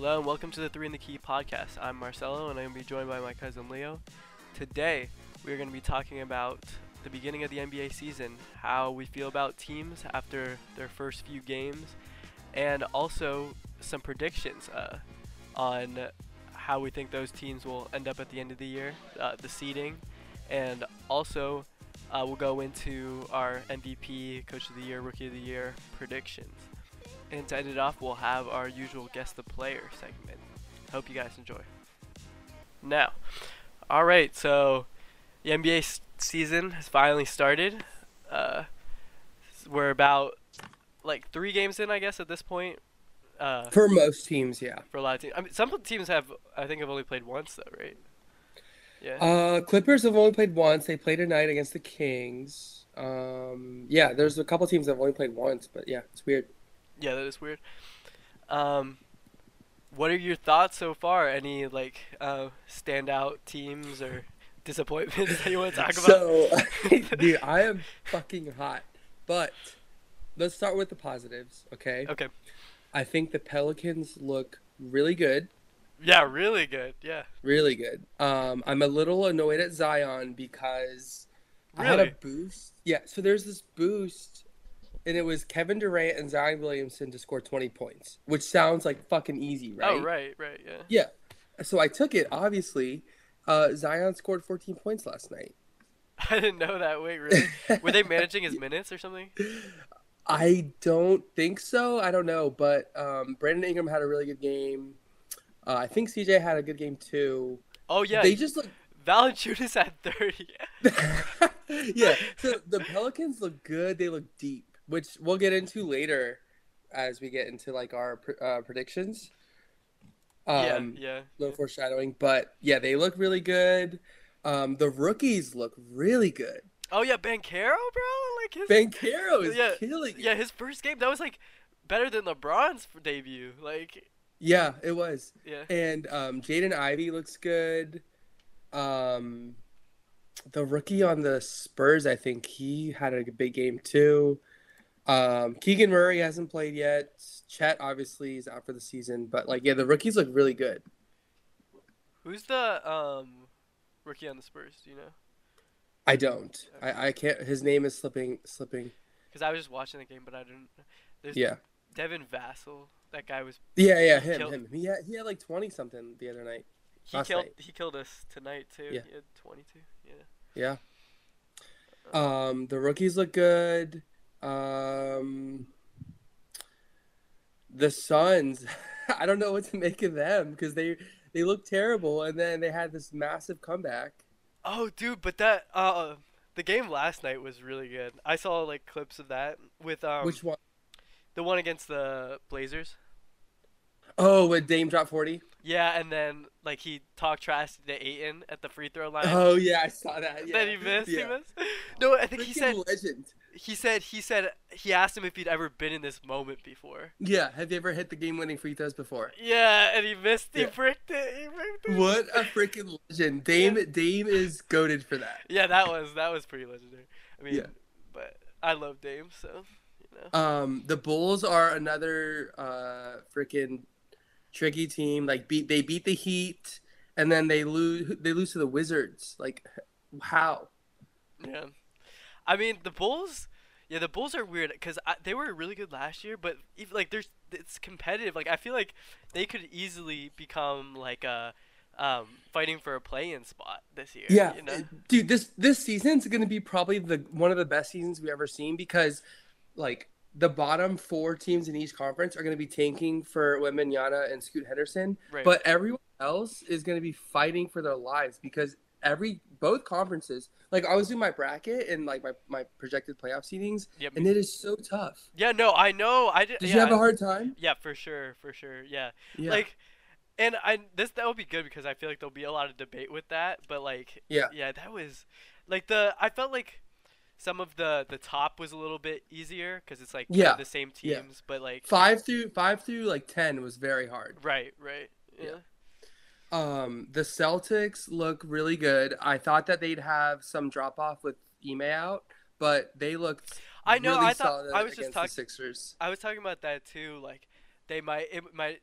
Hello and welcome to the Three in the Key podcast. I'm Marcelo and I'm going to be joined by my cousin Leo. Today, we're going to be talking about the beginning of the NBA season, how we feel about teams after their first few games, and also some predictions uh, on how we think those teams will end up at the end of the year, uh, the seeding, and also uh, we'll go into our MVP, Coach of the Year, Rookie of the Year predictions. And to end it off, we'll have our usual Guess the Player segment. Hope you guys enjoy. Now, alright, so the NBA s- season has finally started. Uh, we're about like three games in, I guess, at this point. Uh, For most teams, yeah. for a lot of teams. I mean, some teams have, I think, have only played once, though, right? Yeah. Uh, Clippers have only played once. They played tonight against the Kings. Um, yeah, there's a couple teams that have only played once, but yeah, it's weird. Yeah, that is weird. Um, what are your thoughts so far? Any like uh, standout teams or disappointments that you want to talk about? So, dude, I am fucking hot. But let's start with the positives, okay? okay. I think the Pelicans look really good, Yeah, really good. Yeah. really good. Um, I'm a little annoyed at Zion because I had a boost. Yeah, so there's this boost, and it was Kevin Durant and Zion Williamson to score 20 points, which sounds like fucking easy, right? Oh, right, right, yeah. Yeah. So I took it, obviously. Uh, Zion scored 14 points last night. I didn't know that. Wait, really? Were they managing his minutes or something? I don't think so. I don't know. But um, Brandon Ingram had a really good game. Uh, I think CJ had a good game too. Oh yeah, They just look. Valanciunas had thirty. yeah. So the Pelicans look good. They look deep, which we'll get into later as we get into like our uh, predictions. Um, yeah, yeah. little foreshadowing, but yeah, they look really good. Um, the rookies look really good. Oh yeah, Banchero, bro. Like his. Banchero is Yeah, killing. it. yeah, his first game that was like better than LeBron's debut. Like, yeah, it was. yeah. And um, Jaden Ivey looks good. Um, the rookie on the Spurs, I think he had a big game too. Um, Keegan Murray hasn't played yet. Chet obviously is out for the season, but like yeah, the rookies look really good. Who's the um rookie on the Spurs? Do you know? I don't. I, I can't. His name is slipping. Slipping. Because I was just watching the game, but I didn't. There's Yeah. Devin Vassell. That guy was. Yeah, yeah, him, killed- him. He had he had like twenty something the other night. He Last killed. night. He killed us tonight too. Yeah. He had 22. Yeah. Yeah. Um, the rookies look good. Um, the Suns, I don't know what to make of them because they they look terrible, and then they had this massive comeback. Oh, dude, but that uh, the game last night was really good. I saw like clips of that with um Which one? the one against the Blazers. Oh, with Dame drop forty. Yeah, and then like he talked trash to Ayton at the free throw line. Oh yeah, I saw that. Yeah. Then he missed. He missed. No, I think he Freaking said legend. He said he said he asked him if he'd ever been in this moment before. Yeah, have you ever hit the game-winning free throws before? Yeah, and he missed. He Yeah. bricked it. He bricked it. What a freaking legend! Dame Dame is goaded for that. Yeah, that was that was pretty legendary. I mean, Yeah. but I love Dame, so you know. Um, the Bulls are another uh freaking tricky team. Like beat they beat the Heat, and then they lose they lose to the Wizards. Like how? Yeah, I mean the Bulls. Yeah, the Bulls are weird because they were really good last year, but like there's it's competitive. Like I feel like they could easily become like a um, fighting for a play-in spot this year. Yeah, you know? dude. This this season's gonna be probably the one of the best seasons we've ever seen because, like, the bottom four teams in each conference are gonna be tanking for Wembanyama and Scoot Henderson, Right. but everyone else is gonna be fighting for their lives because every both conferences. Like, I was doing my bracket and like my my projected playoff seedings, Yep. and it is so tough. yeah, no, I know. I did. Did yeah, you have I- a hard time? Yeah, for sure, for sure. Yeah. Yeah. Like, and I this that would be good because I feel like there'll be a lot of debate with that. But like, Yeah. yeah, that was like the I felt like some of the the top was a little bit easier because it's like Yeah, the same yeah. teams, but like five through five through like ten was very hard. right, right, yeah. Yeah. Um, the Celtics look really good. I thought that they'd have some drop off with Ime out, but they looked. I know, Really I thought- I was just talking. Sixers. I was talking about that too. Like they might it might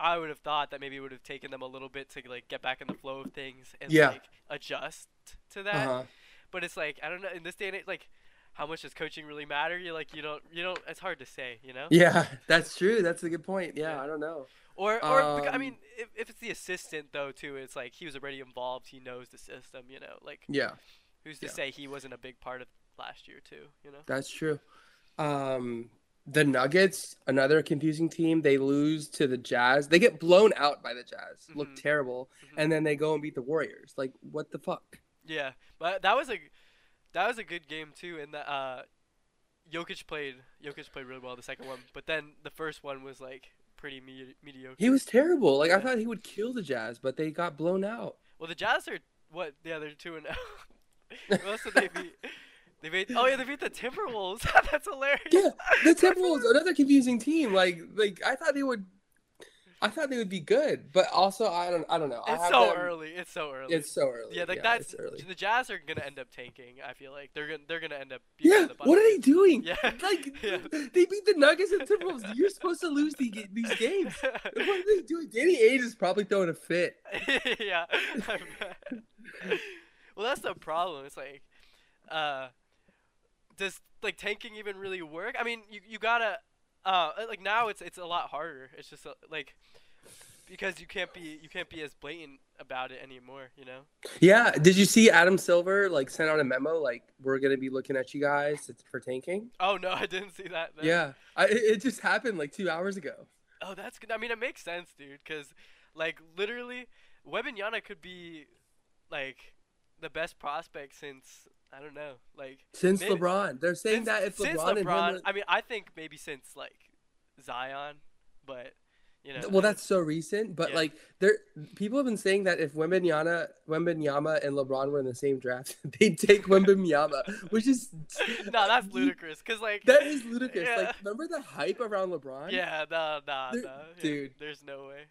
I would have thought that maybe it would have taken them a little bit to like get back in the flow of things and Yeah. like adjust to that. Uh-huh. But it's like I don't know in this day and age, like how much does coaching really matter? You like you don't you don't. It's hard to say, you know. Yeah, that's true. That's a good point. Yeah, Yeah. I don't know. Or or beca- I Um, mean, if, if it's the assistant though too, it's like he was already involved. He knows the system, you know. Like Yeah, who's to Yeah. say he wasn't a big part of last year too, you know? that's true. Um, the Nuggets, another confusing team. They lose to the Jazz. They get blown out by the Jazz. Look Mhm. terrible, Mhm. and then they go and beat the Warriors. Like, what the fuck? Yeah, but that was a that was a good game too. And the uh, Jokic played Jokic played really well the second one, but then the first one was like pretty medi- mediocre. He was terrible. Like, I thought he would kill the Jazz, but they got blown out. Well, the Jazz are what? Yeah, they're two and. Else did they beat? They beat. Oh yeah, they beat the Timberwolves. That's hilarious. Yeah, the Timberwolves, another confusing team. Like, like I thought they would, I thought they would be good, but also I don't, I don't know. It's so them- early. It's so early. It's so early. yeah, like yeah, that's early. the Jazz are gonna end up tanking. I feel like they're gonna they're gonna end up. Yeah, what are they doing? Yeah, Like yeah. they beat the Nuggets and Timberwolves. You're supposed to lose the, these games. What are they doing? Danny Ainge is probably throwing a fit. yeah. Well, that's the problem. It's like, uh, does like tanking even really work? I mean, you you gotta, uh, like now it's it's a lot harder. It's just uh, like because you can't be you can't be as blatant about it anymore. You know. Yeah, did you see Adam Silver like sent out a memo like we're gonna be looking at you guys it's for tanking? Oh no, I didn't see that. then. Yeah, I, it just happened like two hours ago. Oh, that's good. I mean, it makes sense, dude. Cause like literally, Wembanyama could be like the best prospect since I don't know, like Since Maybe- LeBron, they're saying since, that if since LeBron, and him LeBron, were- I mean, I think maybe since like Zion, but you know. well, that's so recent. But Yeah. like, there, people have been saying that if Wembanyama, Wembanyama and LeBron were in the same draft, they'd take Wembanyama, which is no, that's ludicrous. Cause like That is ludicrous. Yeah. Like, remember the hype around LeBron? Yeah, nah, There- nah. yeah, dude. there's no way.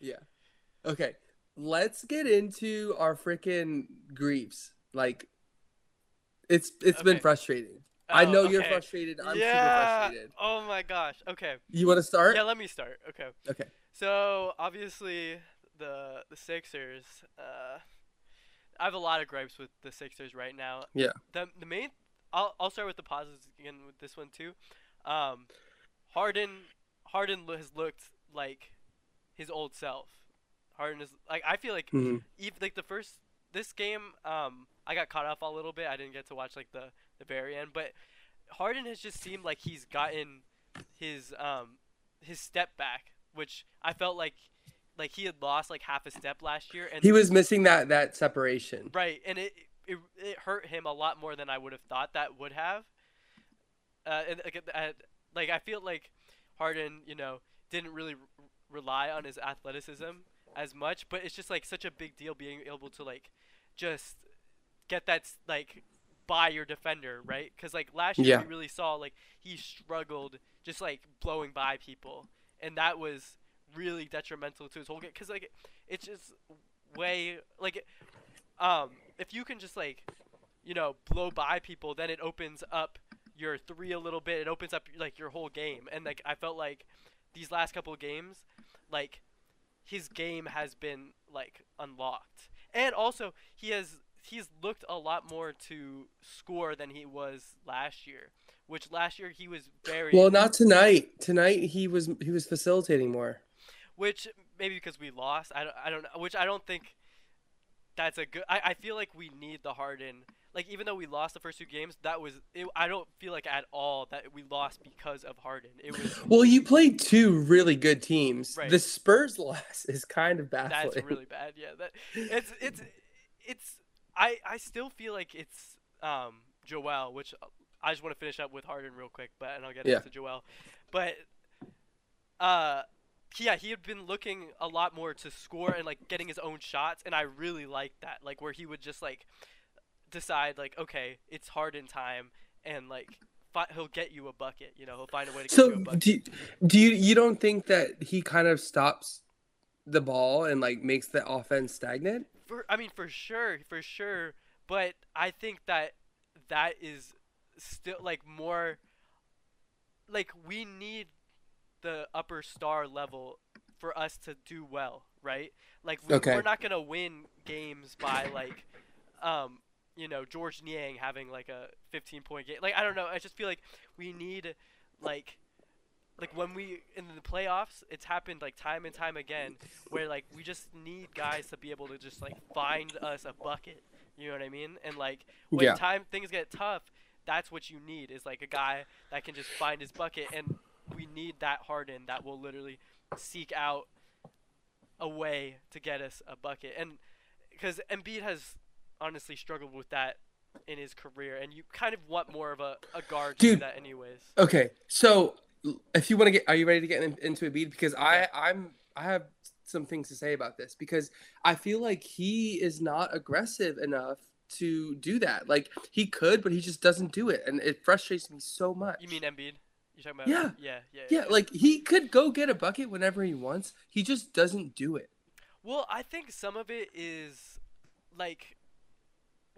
Yeah. Yeah. Okay. Let's get into our freaking griefs. Like, it's it's been Okay. frustrating. I Oh, know you're frustrated. I'm yeah. super frustrated. Oh my gosh. Okay. You want to start? Yeah, let me start. Okay. Okay. So obviously the the Sixers. Uh, I have a lot of gripes with the Sixers right now. Yeah. The the main. I'll I'll start with the positives again with this one too. Um, Harden Harden has looked like his old self. Harden is like I feel like Mhm. even like the first this game um I got caught off a little bit. I didn't get to watch like the the very end, but Harden has just seemed like he's gotten his um his step back, which I felt like like he had lost like half a step last year and He was missing that that separation. right and it it, it hurt him a lot more than I would have thought that would have. Uh, and like, uh, like I feel like Harden, you know, didn't really r- rely on his athleticism as much, but it's just like such a big deal being able to like just get that like by your defender, right? Because like last year Yeah. we really saw like he struggled just like blowing by people, and that was really detrimental to his whole game. Because like it's just way like um if you can just like you know blow by people, then it opens up your three a little bit. It opens up like your whole game, and like I felt like these last couple of games, like his game has been like unlocked, and also he has he's looked a lot more to score than he was last year. Which last year he was very Well, not tonight. Tonight he was he was facilitating more. which maybe because we lost. I don't, I don't know. Which I don't think that's a good. I, I feel like we need the Harden. Like even though we lost the first two games, that was. It, I don't feel like at all that we lost because of Harden. It was. Well, you played two really good teams. Right. The Spurs loss is kind of baffling. That's really bad. Yeah. That it's it's it's. I I still feel like it's um Joel, which I just want to finish up with Harden real quick, but and I'll get Yeah. into Joel. But uh yeah, he had been looking a lot more to score and like getting his own shots, and I really liked that. Like where he would just like decide like, okay, it's Harden time, and like he'll get you a bucket. You know, he'll find a way to get So you a bucket. do, do you you don't think that he kind of stops the ball and like makes the offense stagnant? For I mean, for sure, for sure. But I think that that is still like more like we need the upper star level for us to do well, right? Like we, Okay. we're not gonna win games by like, um, you know, George Niang having like a 15 point game. Like I don't know. I just feel like we need like. Like when we in the playoffs, it's happened like time and time again, where like we just need guys to be able to just like find us a bucket. You know what I mean? And like when Yeah. time things get tough, that's what you need is like a guy that can just find his bucket and we need that Harden that will literally seek out a way to get us a bucket. And because Embiid has honestly struggled with that in his career, and you kind of want more of a, a guard to do that anyways. Okay, so if you want to get, are you ready to get in, into a beat? Because I, I'm, I have some things to say about this because I feel like he is not aggressive enough to do that. Like he could, but he just doesn't do it, and it frustrates me so much. You mean Embiid? You talking about? Yeah. Yeah, yeah. Yeah, like he could go get a bucket whenever he wants. He just doesn't do it. Well, I think some of it is like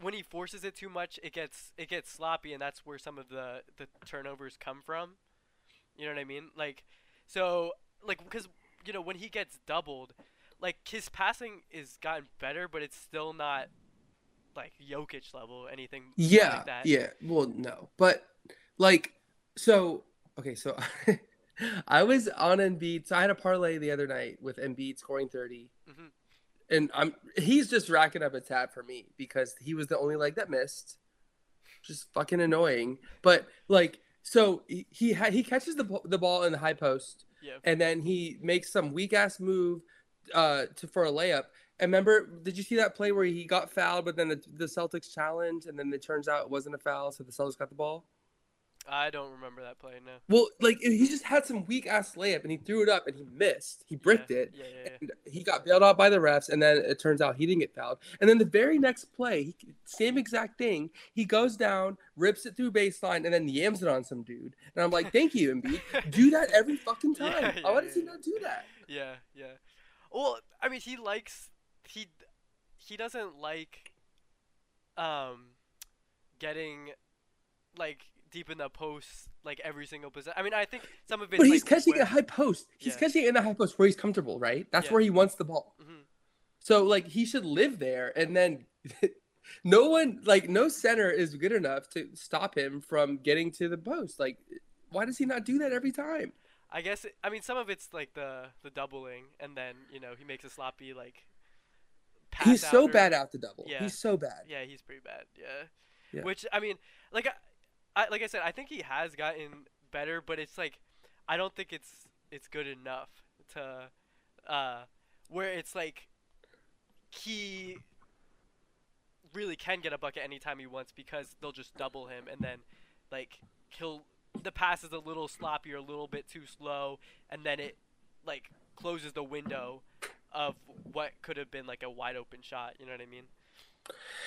when he forces it too much, it gets it gets sloppy, and that's where some of the the turnovers come from. You know what I mean? Like, so like because you know when he gets doubled, like his passing is gotten better, but it's still not like Jokic level anything Yeah, like that. yeah. Well, no, but like, so okay, so I was on Embiid. So I had a parlay the other night with Embiid scoring 30 Mhm. and I'm he's just racking up a tab for me because he was the only leg that missed. Just fucking annoying. But like, so he he, ha- he catches the the ball in the high post Yeah. and then he makes some weak ass move uh to for a layup. And remember, did you see that play where he got fouled, but then the, the Celtics challenged, and then it turns out it wasn't a foul, so the Celtics got the ball? I don't remember that play. No. Well, like he just had some weak ass layup, and he threw it up, and he missed. He bricked yeah, it, Yeah, yeah, yeah. and he got bailed out by the refs, and then it turns out he didn't get fouled. And then the very next play, he, same exact thing. He goes down, rips it through baseline, and then yams it on some dude. And I'm like, thank you, Embiid. Do that every fucking time. yeah, Why does he yeah. not do that? Yeah, yeah. Well, I mean, he likes he he doesn't like um getting like deep in the post like every single position. I mean, I think some of it's But he's like catching where- it high post. He's Yeah. catching it in the high post where he's comfortable, right? That's Yeah. where he wants the ball. Mhm. So like he should live there, and then no one, like no center, is good enough to stop him from getting to the post. Like, why does he not do that every time? I guess it, I mean some of it's like the the doubling, and then you know he makes a sloppy like. He's so or- bad out the double. Yeah. He's so bad. Yeah, he's pretty bad. Yeah. Yeah. Which I mean, like I, like I said, I think he has gotten better, but it's like I don't think it's it's good enough to uh where it's like he really can get a bucket anytime he wants because they'll just double him and then like he'll the pass is a little sloppy or a little bit too slow and then it like closes the window of what could have been like a wide open shot, you know what I mean?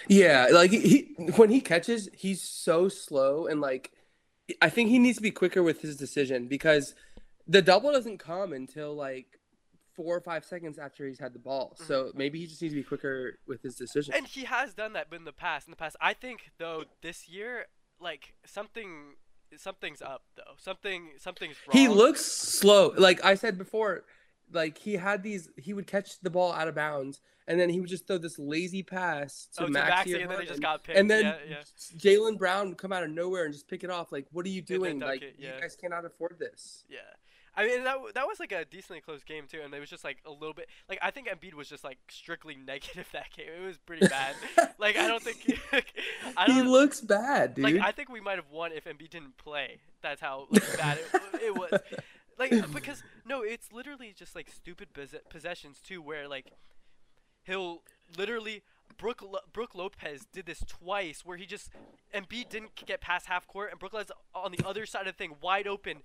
Yeah, like he, he when he catches, he's so slow and like I think he needs to be quicker with his decision because the double doesn't come until like four or five seconds after he's had the ball. Mm-hmm. So maybe he just needs to be quicker with his decision. And he has done that in the past. In the past, I think though this year, like something, something's up though. Something, something's wrong. He looks slow. Like I said before, like he had these he would catch the ball out of bounds and then he would just throw this lazy pass to oh, to Maxey, Maxey, and then he just got picked. and then yeah, yeah. Jaylen Brown would come out of nowhere and just pick it off. Like, what are you doing? Like, it, you guys cannot afford this. Yeah. I mean that that was like a decently close game too, and it was just like a little bit like I think Embiid was just like strictly negative that game. It was pretty bad. like I don't think I he don't he looks bad, dude. like I think we might have won if Embiid didn't play. That's how like, bad it, it was. Like uh, because no, it's literally just like stupid possessions too, where like he'll literally Brooke Lo- Brooke Lopez did this twice, where he just Embiid didn't get past half court, and Brooke Lopez on the other side of the thing, wide open,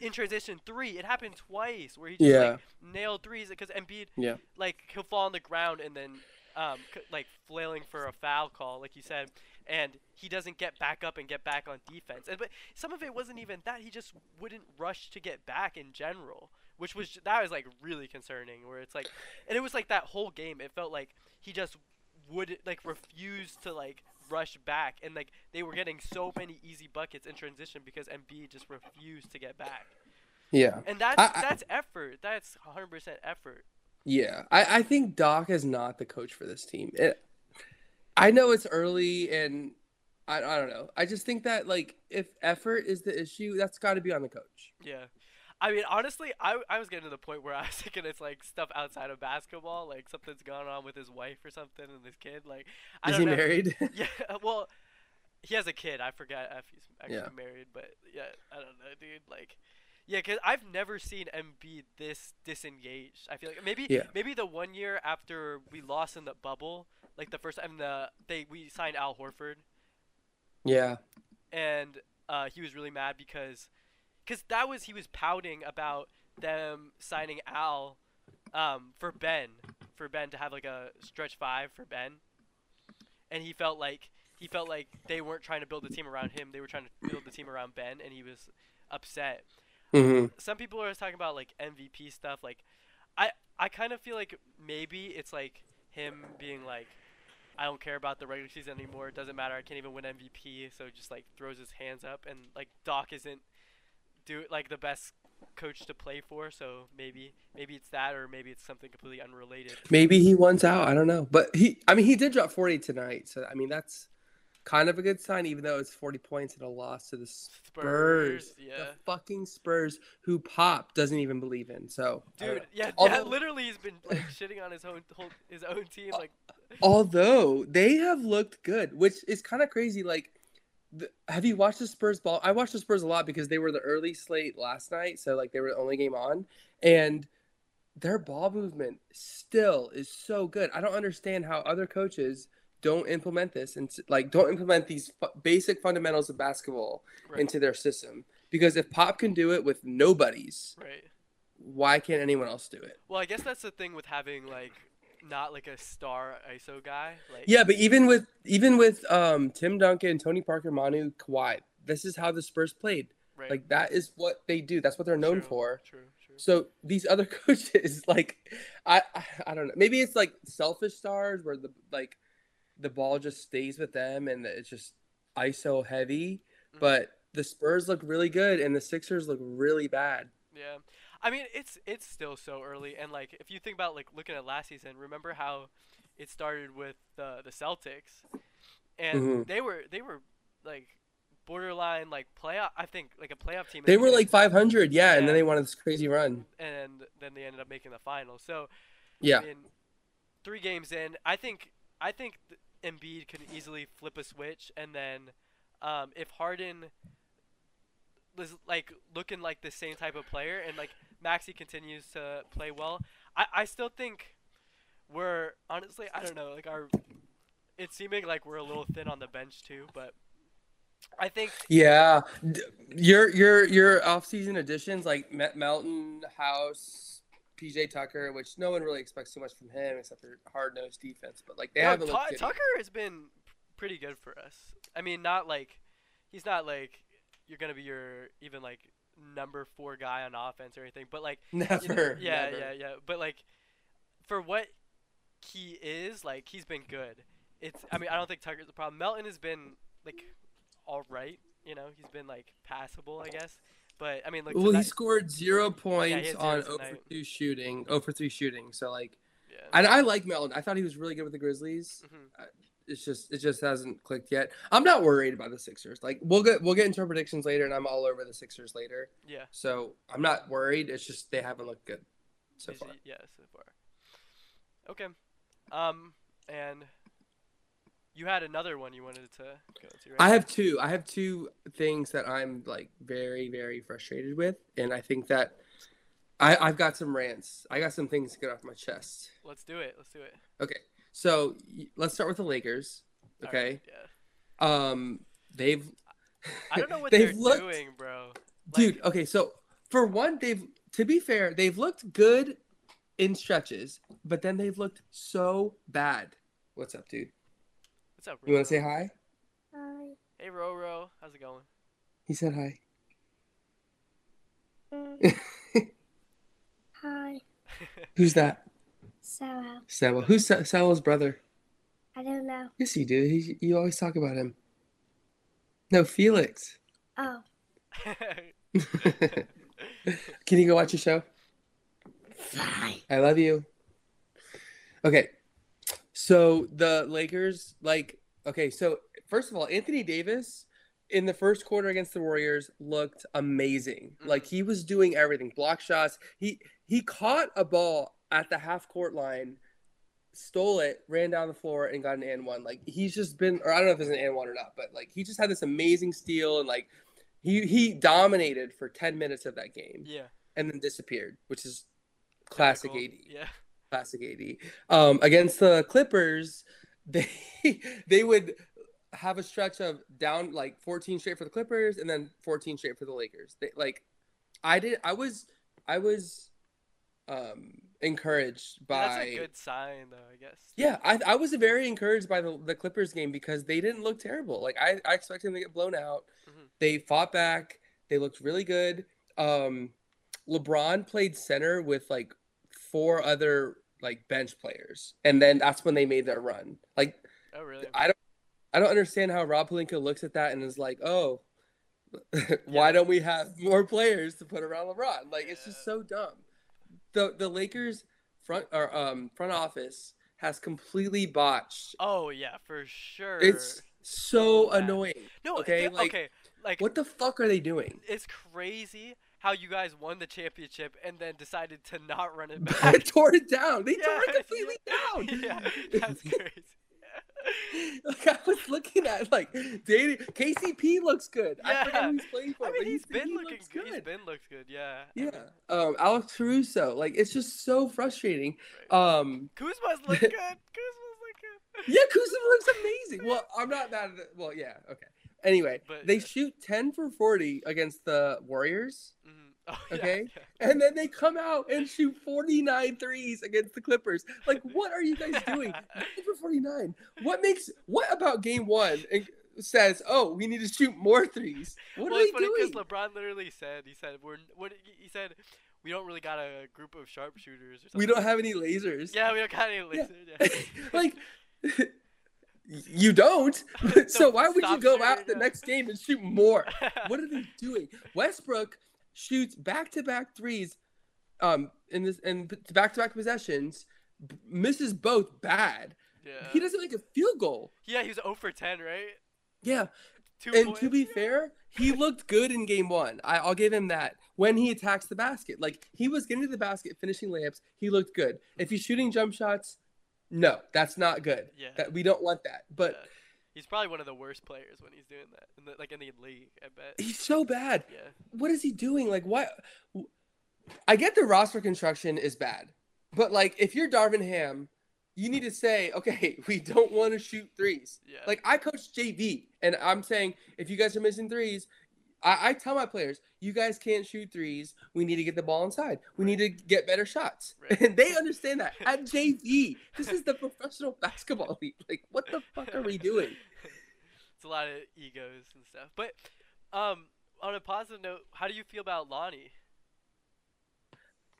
in transition three. It happened twice, where he just Yeah. like nailed threes because Embiid yeah. like he'll fall on the ground and then um c- like flailing for a foul call like you said and he doesn't get back up and get back on defense and but some of it wasn't even that he just wouldn't rush to get back in general which was that was like really concerning where it's like and it was like that whole game it felt like he just would like refuse to like rush back and like they were getting so many easy buckets in transition because Embiid just refused to get back Yeah. And that's I- I- that's effort. That's 100% effort. Yeah, I, I think Doc is not the coach for this team. It, I know it's early, and I, I don't know. I just think that like if effort is the issue, that's got to be on the coach. Yeah. I mean, honestly, I, I was getting to the point where I was thinking it's like stuff outside of basketball, like something's gone on with his wife or something and his kid. Like, I Is he know. married? Yeah, well, he has a kid. I forgot if he's actually Yeah. married, but yeah, I don't know, dude. Like, yeah, cause I've never seen Embiid this disengaged. I feel like maybe Yeah. maybe the one year after we lost in the bubble, like the first time the they we signed Al Horford, yeah, and uh, he was really mad because because that was he was pouting about them signing Al um, for Ben for Ben to have like a stretch five for Ben, and he felt like he felt like they weren't trying to build a team around him; they were trying to build the team around Ben, and he was upset. hmm Some people are talking about like MVP stuff. Like, I I kind of feel like maybe it's like him being like. I don't care about the regular season anymore. It doesn't matter. I can't even win MVP. So just like throws his hands up and like Doc isn't do like the best coach to play for. So maybe maybe it's that or maybe it's something completely unrelated. maybe he wants out. I don't know, but he. I mean, he did drop forty tonight, so I mean that's kind of a good sign, even though it's forty points and a loss to the Spurs. Spurs, yeah. The fucking Spurs, who Pop doesn't even believe in. So Dude, yeah, yeah, Although- literally he's been like shitting on his own whole, his own team like Although they have looked good, which is kind of crazy. Like, the, have you watched the Spurs ball? I watched the Spurs a lot because they were the early slate last night, so like they were the only game on, and their ball movement still is so good. I don't understand how other coaches don't implement this and like don't implement these basic fundamentals of basketball right, into their system. Because if Pop can do it with nobodies, right. why can't anyone else do it? Well, I guess that's the thing with having like not like a star ISO guy. Like Yeah, but even with even with um Tim Duncan, Tony Parker, Manu, Kawhi, this is how the Spurs played. right. Like that is what they do. That's what they're known True, for. True, true. So these other coaches, like, I, I I don't know. Maybe it's like selfish stars where the like the ball just stays with them and it's just ISO heavy. Mhm. But the Spurs look really good and the Sixers look really bad. Yeah, I mean it's it's still so early, and like if you think about like looking at last season, remember how it started with the the Celtics, and Mhm. they were they were like borderline like playoff. I think like a playoff team. They were like 500, yeah, and Yeah. then they wanted this crazy run. and then they ended up making the final. So Yeah, I mean, three games in, I think I think Embiid could easily flip a switch, and then um, if Harden was like looking like the same type of player, and like Maxey continues to play well, I I still think we're honestly I don't know like our it's seeming like we're a little thin on the bench too, but I think Yeah, your your your off-season additions like Met Melton, House, PJ Tucker, which no one really expects too much from him except for hard-nosed defense. But like they well, haven't Tu- looked. Tucker has been pretty good for us. I mean, not like he's not like you're gonna be your even like number four guy on offense or anything, but like you know- Never. yeah, never. yeah, yeah. But like for what he is, like he's been good. It's I mean I don't think Tucker's the problem. Melton has been like all right. You know, he's been like passable, I guess. But I mean, like Well, he scored zero points had on zero for 2 shooting. 0 for 3 shooting. So like, yeah. and I like Melton. I thought he was really good with the Grizzlies. Mhm. It's just it just hasn't clicked yet. I'm not worried about the Sixers. Like we'll get we'll get into our predictions later, and I'm all over the Sixers later. Yeah. So I'm not worried. It's just they haven't looked good so Is far. he- Yeah, so far. Okay. Um, and you had another one you wanted to go to, right? I have two. I have two things that I'm like very, very frustrated with, and I think that I, I've got some rants. I got some things to get off my chest. Let's do it. Let's do it. Okay, so let's start with the Lakers. Okay, right, yeah. um, they've. I don't know what they've they're looked, doing, bro. dude. Okay, so for one, they've to be fair, they've looked good in stretches, but then they've looked so bad. What's up, dude? What's up, You want to say hi? Hi. Hey, Roro. How's it going? He said hi. Hi. Who's that? Sarah. Sawa. Who's Sa- Sawa's brother? I don't know. Yes, you do. He, you always talk about him. No, Felix. Oh, Can you go watch a show? Fine. I love you. Okay. So the Lakers, like, okay, so first of all, Anthony Davis in the first quarter against the Warriors looked amazing. Like mm-hmm. he was doing everything. Block shots. He he caught a ball at the half court line, stole it, ran down the floor, and got an and one. Like he's just been or I don't know if it's an and one or not, but like he just had this amazing steal and like he he dominated for 10 minutes of that game Yeah. and then disappeared, which is classic Typical. AD Yeah. classic AD. Um, against the Clippers, they they would have a stretch of down like 14 straight for the Clippers and then 14 straight for the Lakers. They like I did I was I was um encouraged by That's a good sign, though. I guess. yeah, I, I was very encouraged by the, the Clippers game because they didn't look terrible. Like I, I expected them to get blown out. Mhm. They fought back. They looked really good. Um, LeBron played center with like four other like bench players, and then that's when they made their run. Like Oh, really? I don't, I don't understand how Rob Pelinka looks at that and is like, oh, why Yeah. don't we have more players to put around LeBron? Like it's just so dumb. The the Lakers front or um front office has completely botched. Oh yeah, for sure. It's so bad. annoying. no okay, okay. like, okay, like What the fuck are they doing? it's crazy how you guys won the championship and then decided to not run it I back. tore it down. They tore it completely down. yeah, that's crazy. like I was looking at like dating KCP looks good. I Yeah. forget who he's playing for. I but mean, he's been looking looks good. He's been looked good. Yeah. I Yeah. mean, Um, Alex Caruso, like it's just so frustrating. right. Um, Kuzma's look good. Kuzma's look good. yeah, Kuzma looks amazing. Well, I'm not mad at it. Well, yeah, okay. Anyway, But, they yeah. shoot 10 for 40 against the Warriors, Mhm. Oh, yeah, Okay. yeah. and then they come out and shoot 49 threes against the Clippers. Like, what are you guys doing? 9 for 49. What makes what about game one and says, oh, we need to shoot more threes? What well, are they funny doing? because LeBron literally said, he said, we're what he- said, we don't really got a group of sharpshooters or something. We don't have any lasers. Yeah, we don't got any lasers. Yeah. like you don't. so why would you go shooting, out the next game and shoot more? What are they doing? Westbrook shoots back-to-back threes um in this and back-to-back possessions b- misses both bad. yeah. He doesn't make a field goal. Yeah, he was 0 for 10, right? Yeah, Two and points. to be fair, he looked good in game one. I, I'll give him that. When he attacks the basket, like he was getting to the basket, finishing layups, he looked good. If he's shooting jump shots, no, that's not good. Yeah. That we don't want that. But Yeah. He's probably one of the worst players when he's doing that, in the, like in the league. I bet. he's so bad. Yeah. What is he doing? Like, what? I get the roster construction is bad, but like, if you're Darvin Ham, you need to say, okay, we don't want to shoot threes. Yeah. Like, I coach JV, and I'm saying, if you guys are missing threes, I, I tell my players, you guys can't shoot threes. We need to get the ball inside. We need to get better shots. Right. And they understand that at JV. This is the professional basketball league. Like, what the fuck are we doing? it's a lot of egos and stuff. But um, on a positive note, how do you feel about Lonnie?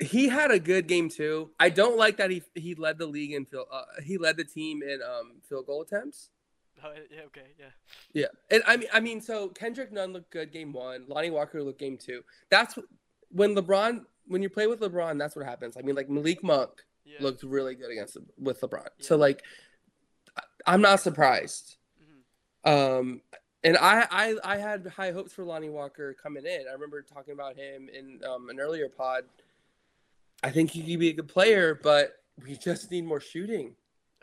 He had a good game too. I don't like that he he led the league in field. Uh, he led the team in um field goal attempts. Oh, yeah. Okay. Yeah. Yeah, and I mean, I mean, so Kendrick Nunn looked good game one. Lonnie Walker looked game two. That's when LeBron. When you play with LeBron, that's what happens. I mean, like Malik Monk Yeah. looked really good against with LeBron. So like, I'm not surprised. Mhm. Um, and I, I I had high hopes for Lonnie Walker coming in. I remember talking about him in um, an earlier pod. I think he could be a good player, but we just need more shooting.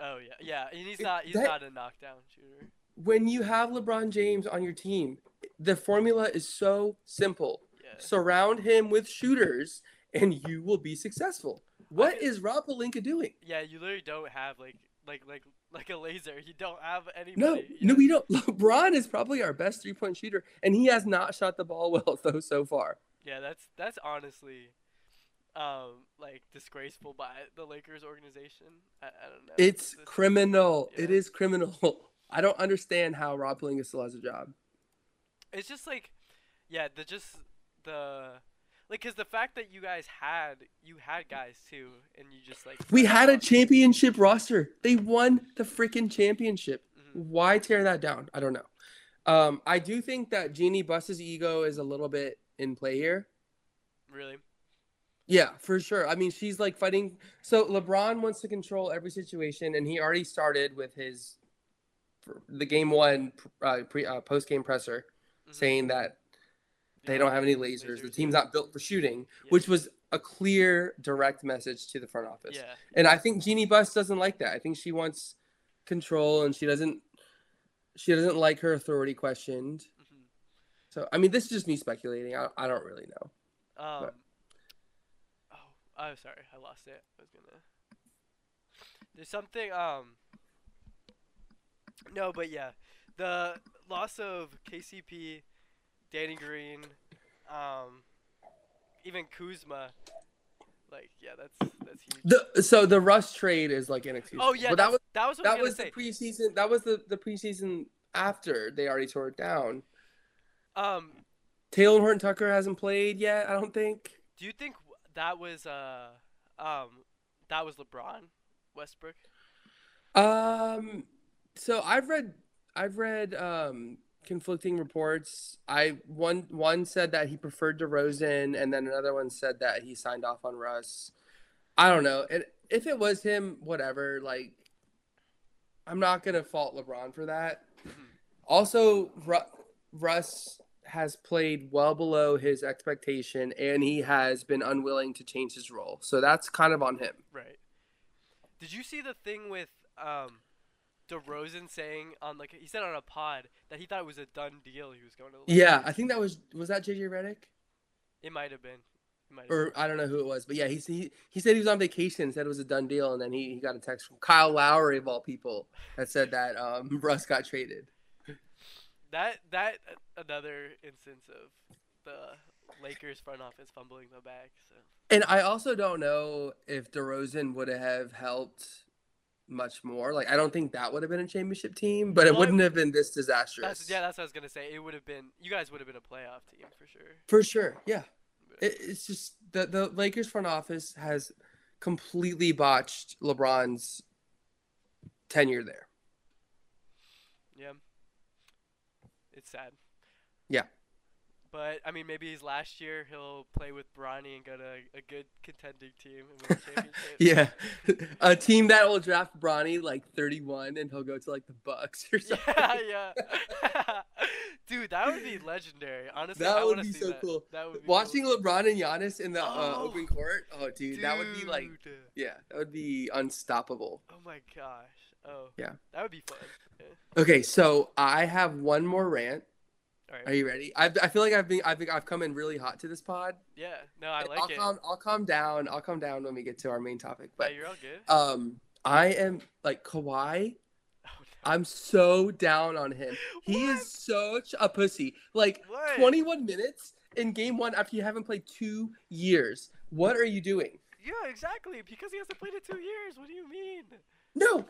Oh yeah. Yeah. And he's not. He's that- not a knockdown shooter. When you have LeBron James on your team, the formula is so simple. Yeah. Surround him with shooters, and you will be successful. What feel- is Rob Pelinka doing? Yeah. You literally don't have like like like like a laser. You don't have anybody. No, you no, know? we don't. LeBron is probably our best three point shooter, and he has not shot the ball well though so far. Yeah, that's that's honestly, um, like disgraceful by the Lakers organization. I, I don't know. It's It's- criminal. It yeah. is criminal. I don't understand how Rob Pelinka still has a job. It's just like, yeah, the just the, like, cause the fact that you guys had you had guys too, and you just like We had a championship roster. They won the freaking championship. Mhm. Why tear that down? I don't know. Um, I do think that Jeanie Buss's ego is a little bit in play here. Really? Yeah, for sure. I mean, she's like fighting. So LeBron wants to control every situation, and he already started with his the game one uh, pre uh, post game presser Mhm. saying that they don't have any lasers. The team's not built for shooting, Yeah. which was a clear, direct message to the front office. Yeah. And I think Jeanie Buss doesn't like that. I think she wants control, and she doesn't. She doesn't like her authority questioned. mhm. So I mean, this is just me speculating. I, I don't really know. Um. But- Oh, I'm sorry, I lost it. I was gonna. There's something. Um. No, but yeah, the loss of KCP, Danny Green, um, even Kuzma. Like, yeah, that's that's huge. The so the Russ trade is like inexcusable. oh yeah, but that was that was what that was was the preseason. That was the the preseason after they already tore it down. Um, Talen Horton Tucker hasn't played yet. I don't think. do you think that was uh um that was LeBron Westbrook? Um, so I've read I've read um conflicting reports. I one one said that he preferred DeRozan, and then another one said that he signed off on Russ. I don't know. And if it was him, whatever. Like, I'm not gonna fault LeBron for that. Mhm. Also, Ru- Russ has played well below his expectation, and he has been unwilling to change his role. So that's kind of on him. Right. Did you see the thing with um DeRozan saying on like he said on a pod that he thought it was a done deal he was going to Yeah? I think that was was that JJ Redick. It might have been. Might have or I don't know who it was, but yeah, he he, he said he was on vacation, said it was a done deal, and then he, he got a text from Kyle Lowry of all people that said that um, Russ got traded. That that another instance of the Lakers front office fumbling the bag. So And I also don't know if DeRozan would have helped much more. Like I don't think that would have been a championship team, but it wouldn't have been this disastrous. that's yeah, that's what I was gonna say. It would have been you guys would have been a playoff team for sure. For sure, yeah. It, it's just the the Lakers front office has completely botched LeBron's tenure there. Yeah. It's sad. Yeah. But I mean, maybe his last year he'll play with Bronny and go to a, a good contending team and win a championship. Yeah, a team that will draft Bronny like 31, and he'll go to like the Bucks or something. yeah, yeah. Dude, that would be legendary. Honestly, That I would be see so that. cool. That would be Watching cool. LeBron and Giannis in the uh, Oh. open court, oh dude, that would be like, yeah, that would be unstoppable. Oh my gosh. Oh. Yeah. That would be fun. Yeah. Okay, so I have one more rant. All right. Are you ready? I, I feel like I've been I've been, I've come in really hot to this pod. yeah. No, I like I'll it. calm I'll calm down. I'll calm down when we get to our main topic. yeah, But you're all good. um, I am like Kawhi. Oh, no. I'm so down on him. He What? is such a pussy. Like What? 21 minutes in game one after you haven't played two years. What are you doing? Yeah, exactly. Because he hasn't played in two years. What do you mean? No,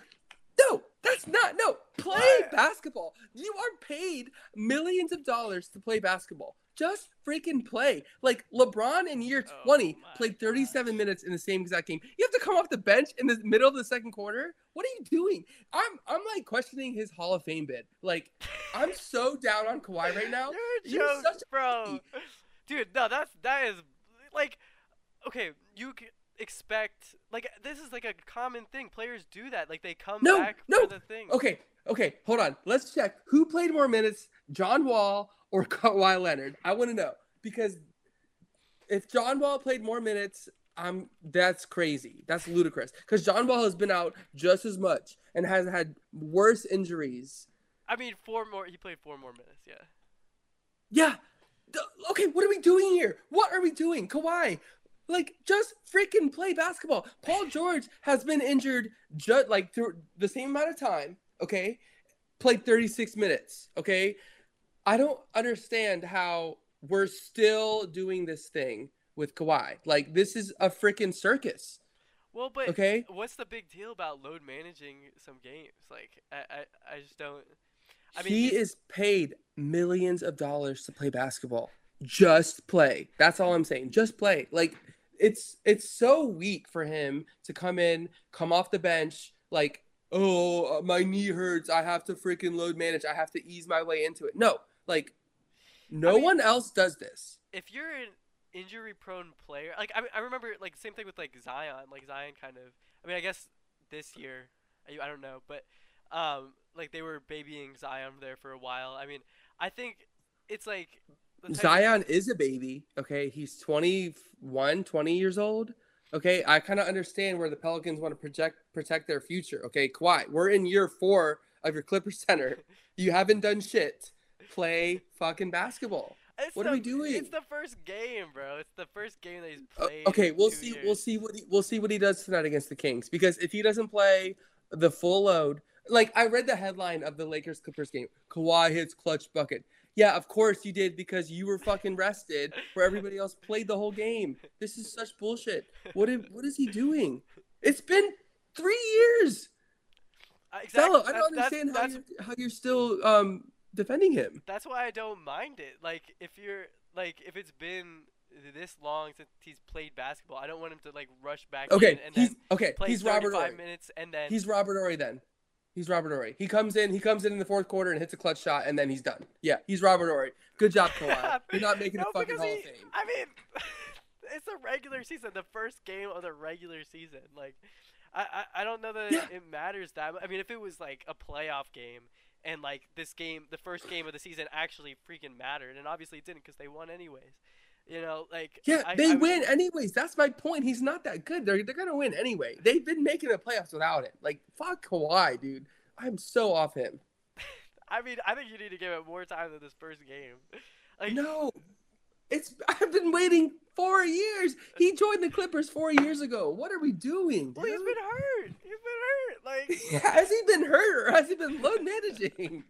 no, that's not. No, play What? basketball. You are paid millions of dollars to play basketball. Just freaking play. Like LeBron in year Oh 20 my played 37 gosh. minutes in the same exact game. You have to come off the bench in the middle of the second quarter. What are you doing? I'm I'm like questioning his Hall of Fame bid. Like I'm so down on Kawhi right now. You're a joke, bro. Dude, no, that's that is like, okay, you c- expect like this is like a common thing. Players do that. Like they come No, back no. for the thing. Okay, okay, hold on. Let's check. Who played more minutes, John Wall or Kawhi Leonard? I want to know because if John Wall played more minutes, I'm that's crazy. That's ludicrous. Because John Wall has been out just as much and has had worse injuries. I mean, four more. He played four more minutes. Yeah. Yeah. Okay, what are we doing here? What are we doing? Kawhi, like just freaking play basketball. Paul George has been injured just like through the same amount of time, okay? Played 36 minutes, okay? I don't understand how we're still doing this thing with Kawhi. Like this is a freaking circus, Well, but okay? what's the big deal about load managing some games? Like, I, I, I just don't. I mean, he is paid millions of dollars to play basketball. Just play. That's all I'm saying. Just play. Like it's it's so weak for him to come in, come off the bench, like, oh, uh, my knee hurts. I have to freaking load manage. I have to ease my way into it. No, like, no mean- one else does this. if you're an injury prone player. Like I, I remember like same thing with like Zion. Like Zion kind of. I mean, I guess this year, I, I don't know, but um, like they were babying Zion there for a while. I mean, I think it's like the type of- Zion is a baby. Okay, he's 21, 20 years old. Okay, I kind of understand where the Pelicans want to project protect their future. Okay, Kawhi, we're in year four of your Clipper center. You haven't done shit. Play fucking basketball. It's what the, are we doing? It's the first game, bro. It's the first game that he's Uh, played. okay, we'll see. Years. We'll see what he, we'll see what he does tonight against the Kings. Because if he doesn't play the full load, like I read the headline of the Lakers Clippers game, Kawhi hits clutch bucket. Yeah, of course you did because you were fucking rested, where everybody else played the whole game. This is such bullshit. What is, what is he doing? It's been three years, Uh, exactly. fellow. I don't that's- understand how that's, you're, how you're still um defending him. that's why I don't mind it. Like if you're like if it's been this long since he's played basketball, I don't want him to like rush back Okay, in and he's then okay. play He's Robert 35 Horry. minutes and then He's Robert Horry then. He's Robert Horry. He comes in, he comes in in the fourth quarter and hits a clutch shot, and then he's done. Yeah, he's Robert Horry. Good job, Kawhi. You're not making no, the fucking Hall of Fame. I mean, it's a regular season, the first game of the regular season. Like, I I, I don't know that Yeah. it matters that. I mean, if it was like a playoff game and like this game, the first game of the season actually freaking mattered, and obviously it didn't because they won anyways. You know, like Yeah, I- they I would- win anyways. That's my point. He's not that good. They're they're gonna win anyway. They've been making the playoffs without it. Like fuck Kawhi, dude. I'm so off him. I mean, I think you need to give it more time than this first game. Like, No, it's I've been waiting four years. He joined the Clippers four years ago. What are we doing? well, he's dude? been hurt. He's been hurt. Like, has he been hurt or has he been load managing?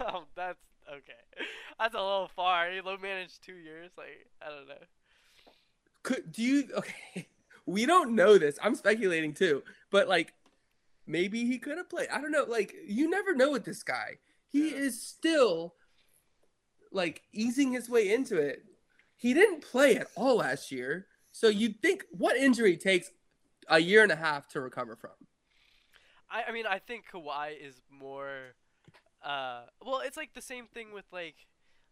oh, that's okay. That's a little far. He low managed two years. Like, I don't know. Could do you okay? We don't know this. I'm speculating too, but like maybe he could have played. I don't know. Like you never know with this guy. He Yeah. is still like easing his way into it. He didn't play at all last year, so mm-hmm. you'd think what injury takes a year and a half to recover from. I, I mean, I think Kawhi is more. Uh, well, it's like the same thing with like,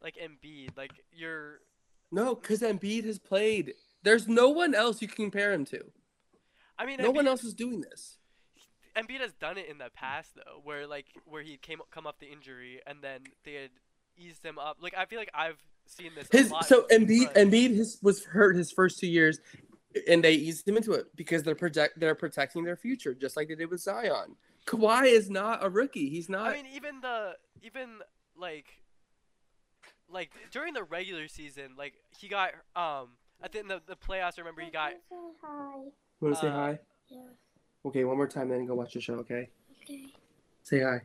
like Embiid. Like you're. No, because Embiid has played. There's no one else you can compare him to. I mean, No Embiid, one else is doing this. Embiid has done it in the past though, where like where he came come off the injury and then they had eased him up. Like I feel like I've seen this. His a lot so Embiid. Embiid his, was hurt his first two years, and they eased him into it because they're project they're protecting their future just like they did with Zion. Kawhi is not a rookie. He's not. I mean, even the even like like during the regular season, like he got um I think the the playoffs. I remember he got Say hi. Want to say uh, hi? Yeah. Okay, one more time, then go watch the show. Okay, Okay. say hi.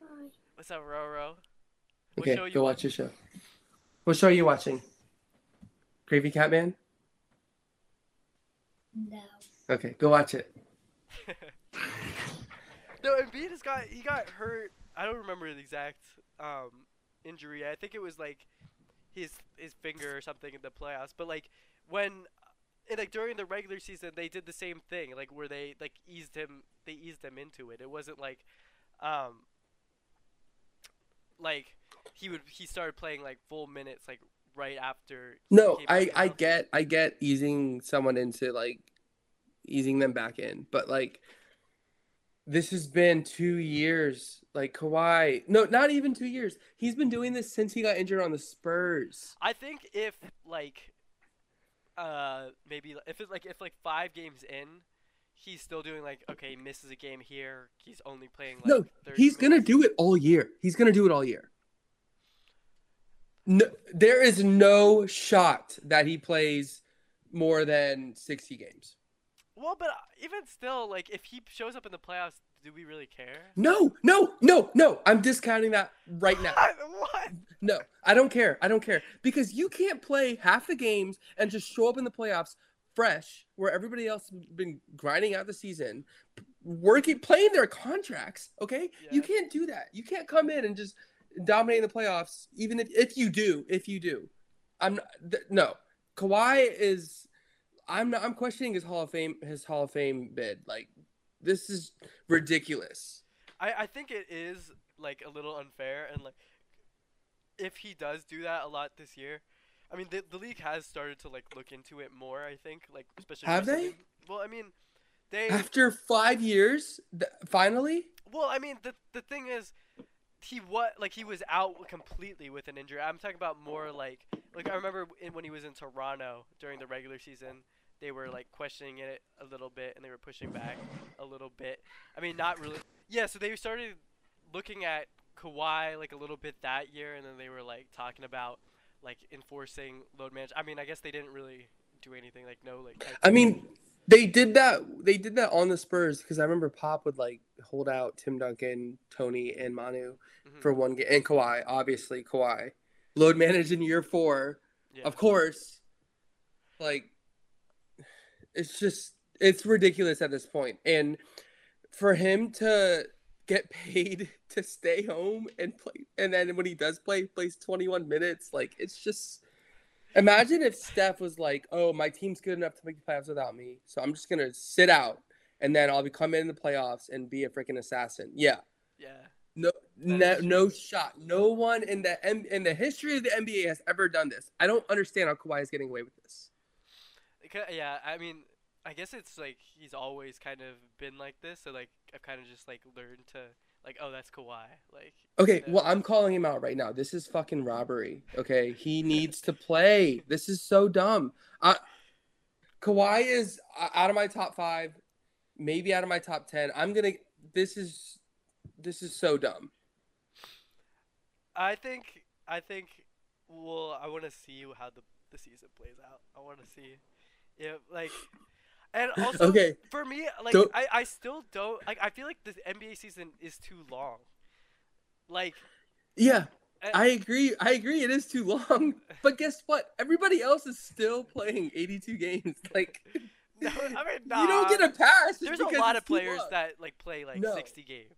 Hi. what's up, Roro? What Okay, go watch the show. What show are you watching? Gravy Catman. No. Okay, go watch it. No, Embiid has got he got hurt. I don't remember the exact um injury. I think it was like his his finger or something in the playoffs. But like when and like during the regular season, they did the same thing. Like where they like eased him, they eased him into it. It wasn't like um like he would he started playing like full minutes like right after. No, I I get I get easing someone into like easing them back in, but like this has been two years. Like Kawhi, no, not even two years. He's been doing this since he got injured on the Spurs. I think if like uh maybe if it's like if like five games in, he's still doing like okay, misses a game here. He's only playing like No, 30 He's gonna do it all year. He's gonna do it all year. No, there is no shot that he plays more than sixty games. Well, but uh, even still, like if he shows up in the playoffs, do we really care? No, no, no, no. I'm discounting that right now. what? No, I don't care. I don't care because you can't play half the games and just show up in the playoffs fresh, where everybody else has been grinding out the season, working, playing their contracts. Okay, you can't do that. You can't come in and just dominate the playoffs. Even if if you do, if you do, I'm not, th- no. Kawhi is. I'm not. I'm questioning his Hall of Fame. His Hall of Fame bid. Like, this is ridiculous. I I think it is like a little unfair, and like if he does do that a lot this year, I mean, the the league has started to like look into it more. I think, like especially. Have they? Well, I mean, they. After five years, th- finally. Well, I mean, the the thing is, he what like he was out completely with an injury. I'm talking about more like like I remember in, when he was in Toronto during the regular season, they were like questioning it a little bit and they were pushing back a little bit. I mean, not really. Yeah, so they started looking at Kawhi like a little bit that year, and then they were like talking about like enforcing load management. I mean, I guess they didn't really do anything like no like. I mean, they did that. They did that on the Spurs because I remember Pop would like hold out Tim Duncan, Tony, and Manu Mhm. for one game, and Kawhi. Obviously, Kawhi load managed in year four. yeah. Of course, like it's just it's ridiculous at this point, and for him to get paid to stay home and play, and then when he does play, plays 21 minutes. Like it's just. Imagine if Steph was like, "Oh, my team's good enough to make the playoffs without me, so I'm just gonna sit out, and then I'll be coming in the playoffs and be a freaking assassin." Yeah, Yeah. no, no, no shot. No one in the M- in the history of the NBA has ever done this. I don't understand how Kawhi is getting away with this. Yeah, I mean, I guess it's like he's always kind of been like this, so like I've kind of just like learned to like, oh, that's Kawhi. Like, Okay, Yeah. well, I'm calling him out right now. This is fucking robbery. Okay, he needs to play. This is so dumb. I, Kawhi is out of my top five, maybe out of my top ten. I'm gonna. This is, this is so dumb. I think, I think, well, I want to see how the the season plays out. I want to see, if like, and also Okay, for me, like, Don't- I I still don't like. I feel like the NBA season is too long. Like, yeah, eh, I agree. I agree. It is too long. But guess what? Everybody else is still playing 82 games. Like, no, I mean, you don't get a pass. There's a lot of players that like play like No. 60 games.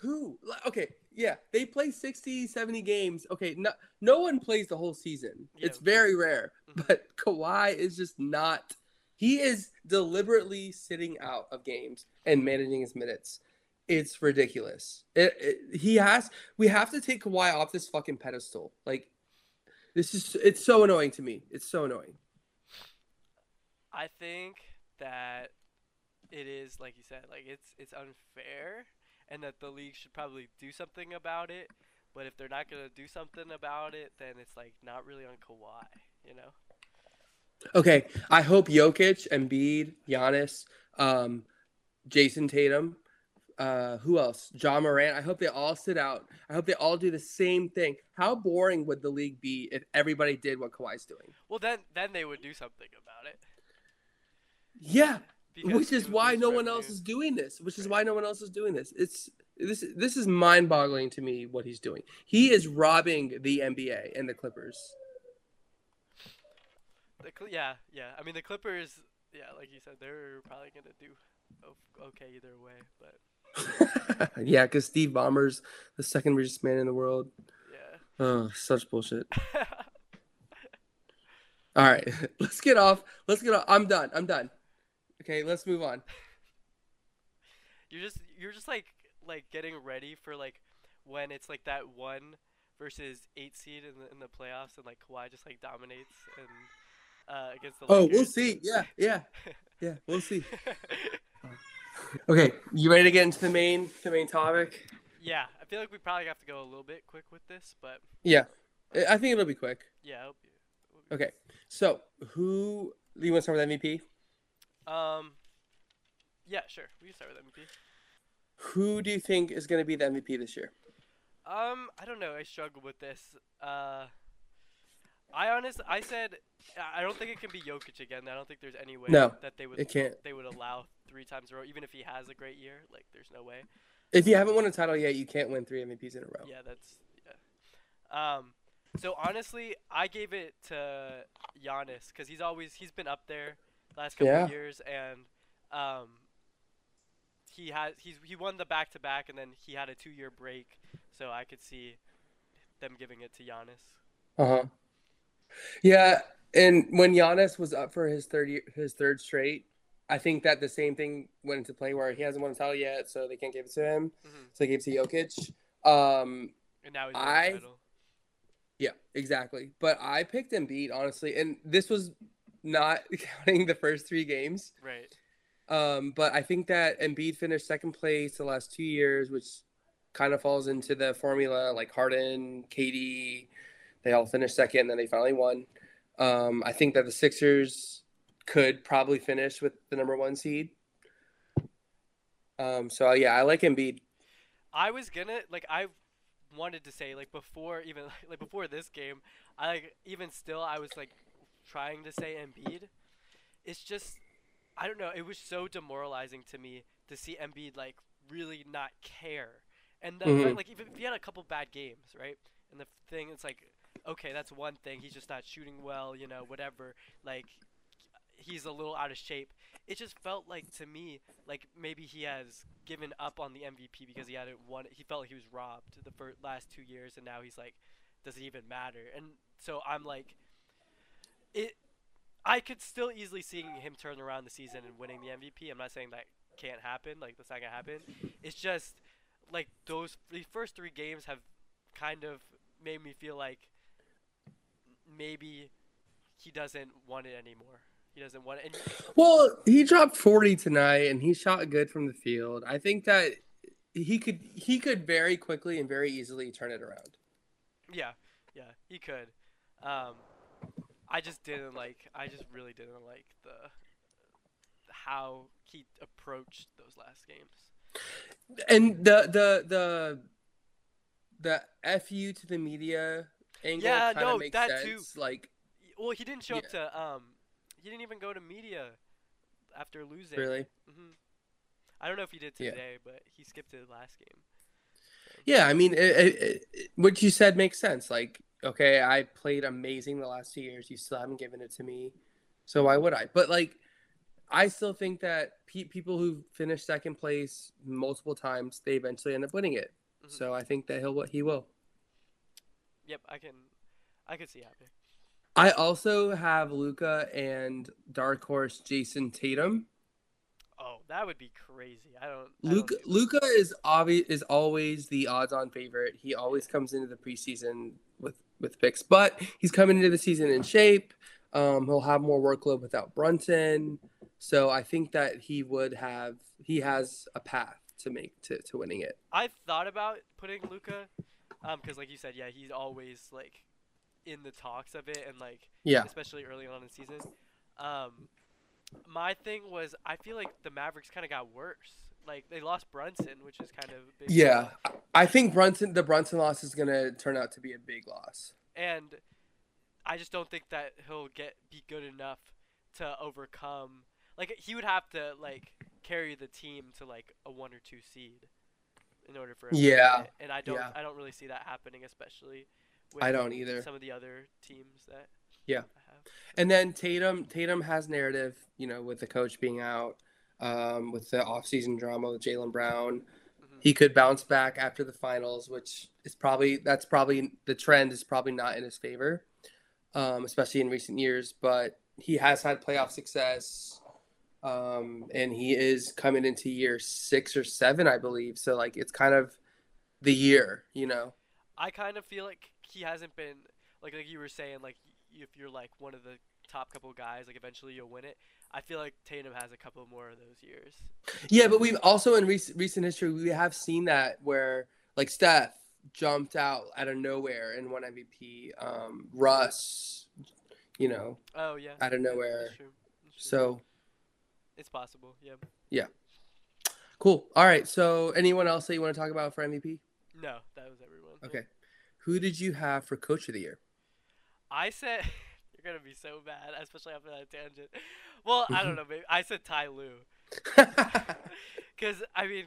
Who? Like, Okay, yeah, they play 60, 70 games. Okay, no, no one plays the whole season. Yeah. It's very rare. Mhm. But Kawhi is just not. He is deliberately sitting out of games and managing his minutes. It's ridiculous. It, it, he has. We have to take Kawhi off this fucking pedestal. Like, this is. It's so annoying to me. It's so annoying. I think that it is like you said, like it's it's unfair, and that the league should probably do something about it. But if they're not gonna do something about it, then it's like not really on Kawhi, you know? Okay, I hope Jokic, Embiid, Giannis, um, Jayson Tatum, uh, who else? John Morant. I hope they all sit out. I hope they all do the same thing. How boring would the league be if everybody did what Kawhi's doing? Well, then then they would do something about it. Yeah, because which is why no one else is doing this. Which is Right. why no one else is doing this. It's this. This is mind-boggling to me what he's doing. He is robbing the NBA and the Clippers. The Cl- yeah, yeah. I mean, the Clippers, yeah, like you said, they're probably gonna do okay either way. But yeah, because Steve Ballmer's the second richest man in the world. yeah. Oh, such bullshit. All right, let's get off. Let's get off. I'm done. I'm done. Okay, let's move on. you're just you're just like like getting ready for like when it's like that one versus eight seed in the in the playoffs and like Kawhi just like dominates and uh against the Oh, Lakers. we'll see. Yeah, yeah, yeah. We'll see. Okay, you ready to get into the main the main topic? yeah, I feel like we probably have to go a little bit quick with this, but Yeah, I think it'll be quick. yeah. It'll be, it'll be- Okay, so who do you want to start with MVP? Um. Yeah, sure. We can start with MVP. Who do you think is going to be the MVP this year? Um, I don't know. I struggle with this. Uh, I honest, I said I don't think it can be Jokic again. I don't think there's any way No, that they would it can't. they would allow three times in a row, even if he has a great year. Like, there's no way. If you haven't won a title yet, you can't win three MVPs in a row. Yeah, that's yeah. Um, so honestly, I gave it to Giannis because he's always he's been up there last couple Yeah. of years, and um, he has he's he won the back to back, and then he had a two year break, so I could see them giving it to Giannis. Uh huh. Yeah, and when Giannis was up for his third year, his third straight, I think that the same thing went into play where he hasn't won a title yet, so they can't give it to him. hmm So they gave it to Jokic. Um, And now he's I- the title. Yeah, exactly. But I picked Embiid honestly, and this was not counting the first three games. Right. Um, but I think that Embiid finished second place the last two years, which kind of falls into the formula like Harden, KD, they all finished second, and then they finally won. Um, I think that the Sixers could probably finish with the number one seed. Um, so yeah, I like Embiid. I was gonna like I wanted to say like before even like before this game, I like even still I was like trying to say Embiid. It's just I don't know. It was so demoralizing to me to see Embiid like really not care. And then Mhm. like even if he had a couple bad games, right? And the thing it's like, okay, that's one thing. He's just not shooting well, you know, whatever. Like he's a little out of shape. It just felt like to me like maybe he has given up on the MVP because he hadn't won. He felt like he was robbed the first, last two years, and now he's like, does it even matter? And so I'm like, it. I could still easily see him turn around the season and winning the MVP. I'm not saying that can't happen. Like that's not gonna happen. It's just like those the first three games have kind of made me feel like maybe he doesn't want it anymore. He doesn't want it. And Well, he dropped 40 tonight and he shot good from the field. I think that he could he could very quickly and very easily turn it around. Yeah, yeah, he could. Um, I just didn't like. I just really didn't like the how he approached those last games. And the the the the fu to the media angle Yeah, no, that too. Like Well, he didn't show up to. Um, he didn't even go to media after losing. really, Mm-hmm. I don't know if he did Yeah. today, but he skipped it last game. yeah. I mean, it, it, it, what you said makes sense. Like, okay, I played amazing the last two years. You still haven't given it to me, so why would I? But like, I still think that pe- people who finish second place multiple times, they eventually end up winning it. Mhm. So I think that he'll he will. Yep, I can. I can see happening. I also have Luka and dark horse Jayson Tatum. Oh, that would be crazy. I don't. I Luka don't Luka is obvious is always the odds-on favorite. He always comes into the preseason with picks, but he's coming into the season in shape. Um, he'll have more workload without Brunson, so I think that he would have he has a path to make to, to winning it. I thought about putting Luka, um, because like you said, yeah, he's always like in the talks of it, and like Yeah, especially early on in the season. Um, my thing was I feel like the Mavericks kind of got worse. Like they lost Brunson, which is kind of a big. yeah. I think Brunson the Brunson loss is gonna turn out to be a big loss. and I just don't think that he'll get be good enough to overcome. Like he would have to like carry the team to like a one or two seed in order for him to Yeah, and I don't yeah. I don't really see that happening, especially. With I don't either. Some of the other teams that Yeah. Have. And then Tatum, Tatum has narrative, you know, with the coach being out, um, with the offseason drama with Jaylen Brown. Mhm. He could bounce back after the finals, which is probably that's probably the trend is probably not in his favor, um, especially in recent years. But he has had playoff success, um, and he is coming into year six or seven, I believe. So like it's kind of the year, you know. I kind of feel like he hasn't been like like you were saying like if you're like one of the top couple guys like eventually you'll win it. I feel like Tatum has a couple more of those years. Yeah, but we've also in recent recent history we have seen that where like Steph jumped out out of nowhere and won MVP. Um, Russ, you know, Oh yeah. out of nowhere. That's true. That's true. So it's possible. Yeah. Yeah. Cool. All right. So anyone else that you want to talk about for MVP? No, that was everyone. Okay. Who did you have for Coach of the Year? I said gonna be so bad, especially after that tangent. Well, I don't know. Maybe I said Ty Lue, because I mean,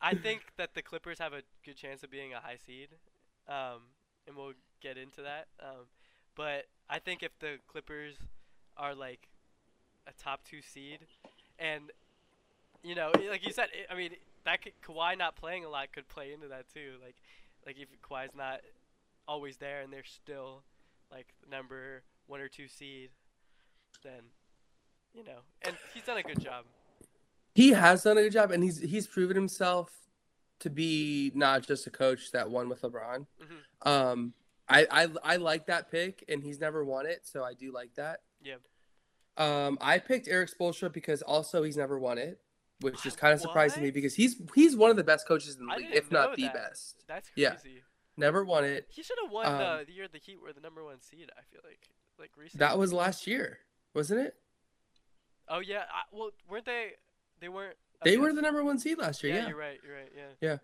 I think that the Clippers have a good chance of being a high seed, um, and we'll get into that. Um, but I think if the Clippers are like a top two seed, and you know, like you said, i I mean, that could, Kawhi not playing a lot could play into that too. Like, like if Kawhi's not always there and they're still like number one or two seed, then you know, and he's done a good job. he has done a good job, and he's he's proven himself to be not just a coach that won with LeBron. hmm Um, I, I I like that pick, and he's never won it, so I do like that. Yeah. Um, I picked Erik Spoelstra because also he's never won it, which is kind of surprising to me because he's he's one of the best coaches in the league, if not know the that. best. That's crazy. Yeah. Never won it. He should have won Um, the, the year the Heat were the number one seed. I feel like like recently. That was last year, wasn't it? Oh yeah. I, well, weren't they? They weren't. They okay, were the number one seed last year. Yeah, Yeah. you're right. You're right. Yeah.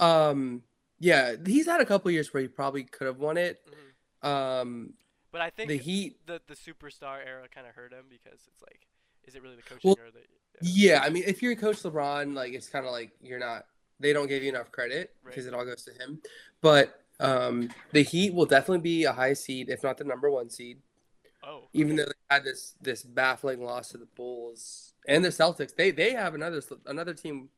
Yeah. Um. Yeah, he's had a couple years where he probably could have won it. hmm Um. But I think The Heat. the the superstar era kind of hurt him because it's like, is it really the coaching Well, or the? Yeah, I mean, if you're Coach LeBron, like it's kind of like you're not. They don't give you enough credit Right. because it all goes to him. But um, the Heat will definitely be a high seed, if not the number one seed. Oh. Even though they had this this baffling loss to the Bulls and the Celtics, they they have another another team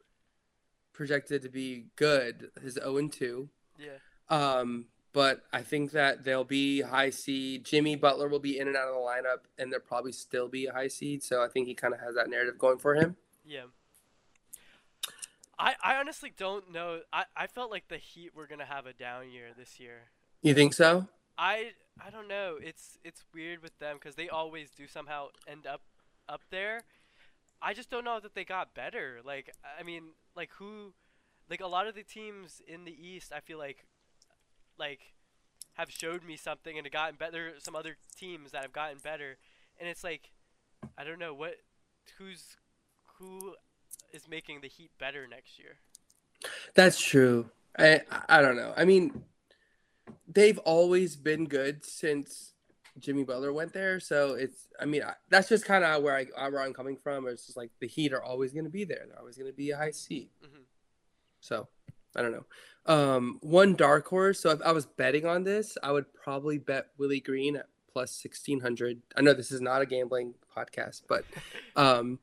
projected to be good. Is zero and two. Yeah. Um, but I think that they'll be high seed. Jimmy Butler will be in and out of the lineup, and they'll probably still be a high seed. So I think he kind of has that narrative going for him. Yeah. I, I honestly don't know. I, I felt like the Heat were gonna have a down year this year. You think so? I I don't know. It's it's weird with them because they always do somehow end up up there. I just don't know that they got better. Like I mean, like who, like a lot of the teams in the East, I feel like, like, have showed me something and have gotten better. Some other teams that have gotten better, and it's like, I don't know what, who's, who, is making the Heat better next year. That's true. I I don't know. I mean, they've always been good since Jimmy Butler went there. So it's. I mean, I, that's just kind of where I where I'm coming from. It's just like the Heat are always going to be there. They're always going to be a high seed. Mhm. So I don't know. Um, one dark horse. So if I was betting on this, I would probably bet Willie Green at plus sixteen hundred. I know this is not a gambling podcast, but um,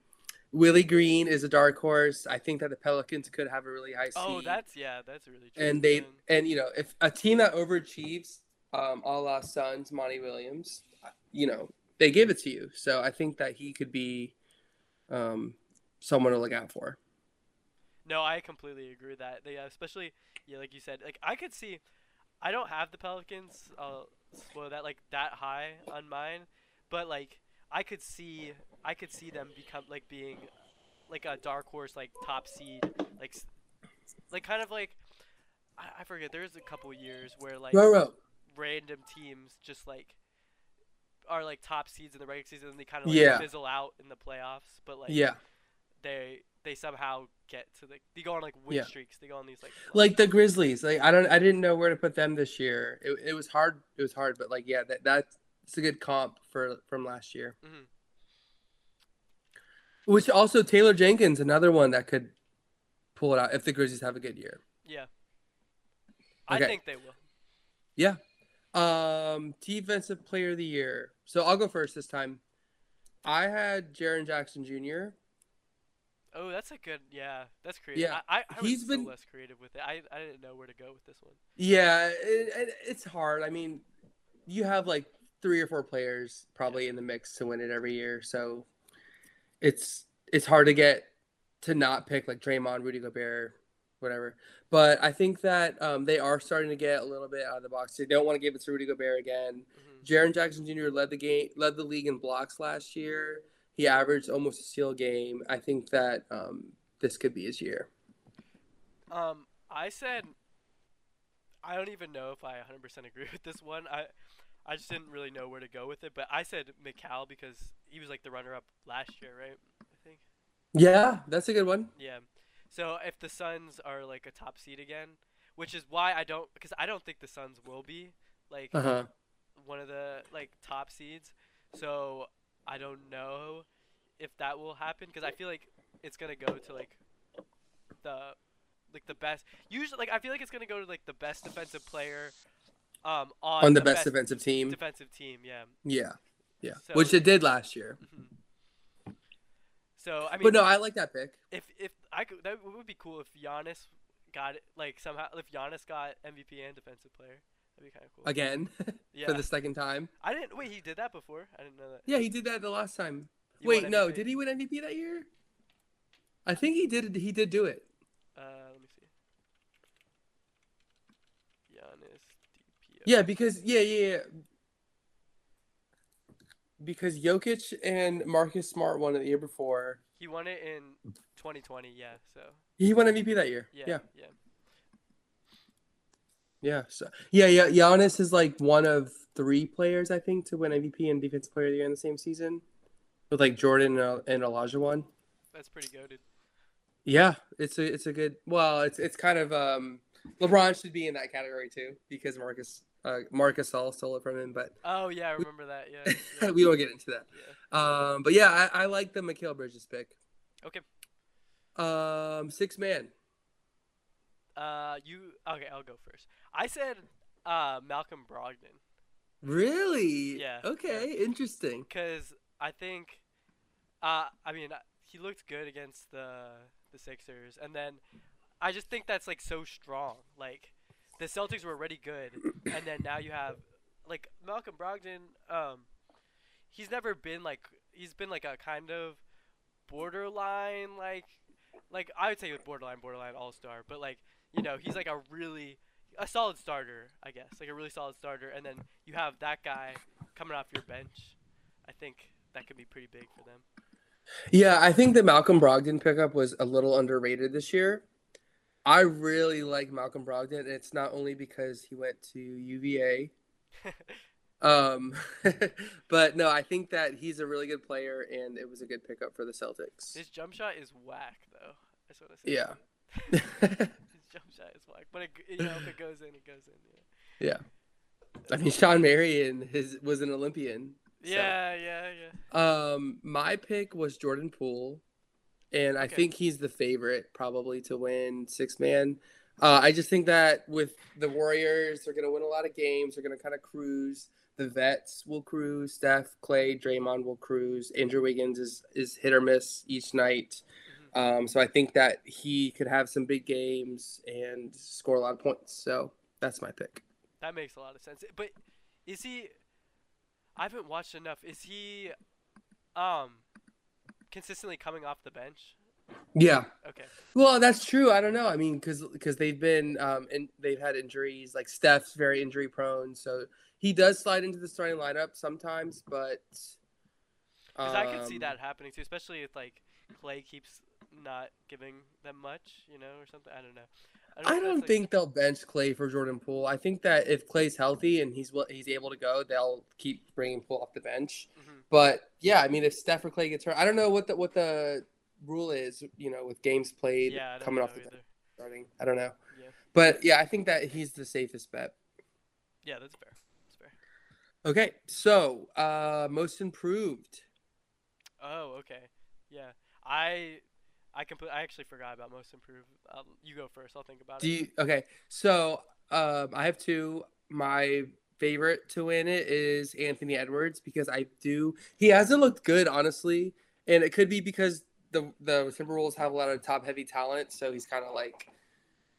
Willie Green is a dark horse. I think that the Pelicans could have a really high seed. Oh, that's yeah, that's really true. and they and you know if a team that overachieves, um, a la Suns, Monty Williams, you know they give it to you. So I think that he could be um, someone to look out for. No, I completely agree with that. They, especially, yeah, like you said, like I could see. I don't have the Pelicans, uh, spoil that like that high on mine, but like I could see, I could see them become like being, like a dark horse, like top seed, like, like kind of like, I, I forget. There's a couple years where like random teams just like are like top seeds in the regular season and they kind of like Yeah. fizzle out in the playoffs, but like Yeah, they they somehow get to the they go on like win Yeah. streaks. They go on these like like the Grizzlies. Like I don't, I didn't know where to put them this year. It, it was hard. It was hard, but like yeah, that that's a good comp for from last year. Mhm. Which also Taylor Jenkins, another one that could pull it out if the Grizzlies have a good year. yeah. I think they will. Yeah. Um, defensive player of the year. So I'll go first this time. I had Jaren Jackson Jr. Oh, that's a good yeah. That's creative. Yeah, I, I, I was he's so been- less creative with it. I, I didn't know where to go with this one. Yeah, it, it, it's hard. I mean, you have like three or four players probably in the mix to win it every year, so it's it's hard to get to not pick like Draymond, Rudy Gobert, whatever. But I think that um, they are starting to get a little bit out of the box. They don't want to give it to Rudy Gobert again. hmm Jaren Jackson Jr. led the game, led the league in blocks last year. He averaged almost a steal game. I think that um, this could be his year. Um, I said I don't even know if I 100% agree with this one. I I just didn't really know where to go with it, but I said Mikal because he was like the runner-up last year, right? I think. Yeah, that's a good one. Yeah. So if the Suns are like a top seed again, which is why I don't because I don't think the Suns will be like Uh huh. one of the like top seeds. So I don't know if that will happen because I feel like it's gonna go to like the like the best. Usually, like I feel like it's gonna go to like the best defensive player um on, On the best defensive team. defensive team. Yeah. Yeah, yeah, So- which it did last year. Mhm. So I mean, But no, I like that pick. if if I could, that would be cool if Giannis got it. Like somehow, if Giannis got MVP and defensive player, that'd be kind of cool. Again, yeah. for the second time. I didn't wait. He did that before. I didn't know that. Yeah, he did that the last time. Wait, no, did he win MVP that year? I think he did. He did do it. Uh, let me see. Giannis Yeah, because yeah, yeah, yeah. Because Jokic and Marcus Smart won it the year before. He won it in 2020. Yeah. So He won MVP that year. yeah. Yeah, Yeah. yeah. So yeah, yeah. Giannis is like one of three players I think to win MVP and Defensive Player of the Year in the same season, with like Jordan and, and Olajuwon. That's pretty goaded. Yeah, it's a it's a good. Well, it's it's kind of um LeBron should be in that category too because Marcus uh Marc Gasol stole it from him, but Oh yeah, I remember that. Yeah. yeah, we won't get into that. yeah. Um, but yeah, I, I like the Mikal Bridges pick. Okay. Um, six man. Uh, you okay? I'll go first. I said uh Malcolm Brogdon Really? Yeah, Okay, interesting. because I think, uh, I mean uh, he looked good against the the Sixers, and then I just think that's like so strong. Like the Celtics were already good, and then now you have like Malcolm Brogdon. Um, he's never been like he's been like a kind of borderline like like I would say borderline borderline all star, but like you know he's like a really a solid starter, I guess, like a really solid starter, and then you have that guy coming off your bench. I think that could be pretty big for them. Yeah, I think the Malcolm Brogdon pickup was a little underrated this year. I really like Malcolm Brogdon, and it's not only because he went to UVA. Um, but no, I think that he's a really good player, and it was a good pickup for the Celtics. His jump shot is whack though. I just want to say. Yeah. His jump shot is whack, but it, you know if it goes in, it goes in. Yeah. I mean, Shawn Marion his was an Olympian. so- Yeah, yeah, yeah. Um, my pick was Jordan Poole, and I Okay. think he's the favorite probably to win six man. Uh, I just think that with the Warriors, they're going to win a lot of games. They're going to kind of cruise. The vets will cruise. Steph, Clay, Draymond will cruise. Andrew Wiggins is is hit or miss each night. Um, so I think that he could have some big games and score a lot of points. So that's my pick. That makes a lot of sense. But is he? I haven't watched enough. Is he, um, consistently coming off the bench? Yeah. Okay. Well, that's true. I don't know. I mean, because because they've been um and they've had injuries. Like Steph's very injury prone, so he does slide into the starting lineup sometimes. But Because I could see um, that happening too, especially if like Clay keeps not giving them much, you know, or something. I don't know. I know if don't like- think they'll bench Clay for Jordan Poole. I think that if Clay's healthy and he's he's able to go, they'll keep bringing Poole off the bench. Mhm. But yeah, I mean, if Steph or Clay gets hurt, I don't know what the what the rule is. You know, with games played Yeah, coming off the either. bench starting. I don't know. Yeah. But yeah, I think that he's the safest bet. Yeah, that's fair. That's fair. Okay, so uh most improved. Oh, okay. Yeah, I, I compl- I actually forgot about most improved. Um, you go first. I'll think about Do it. you okay? So um I have two. My favorite to win it is Anthony Edwards because I do he hasn't looked good honestly, and it could be because the the Timberwolves have a lot of top heavy talent, so he's kind of like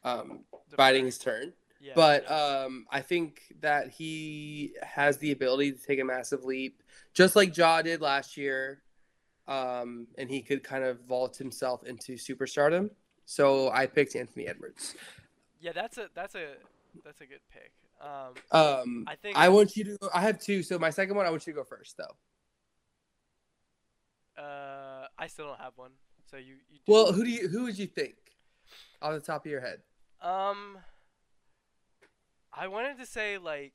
um biding his turn. Yeah, but yeah. um, I think that he has the ability to take a massive leap, just like Ja did last year, um, and he could kind of vault himself into superstardom. So I picked Anthony Edwards. yeah, that's a that's a that's a good pick. Um, Um, I think I want you to. I have two. So my second one, I want you to go first, though. uh, I still don't have one. So you you. Do. Well, who do you? Who would you think, off the top of your head? Um, I wanted to say like,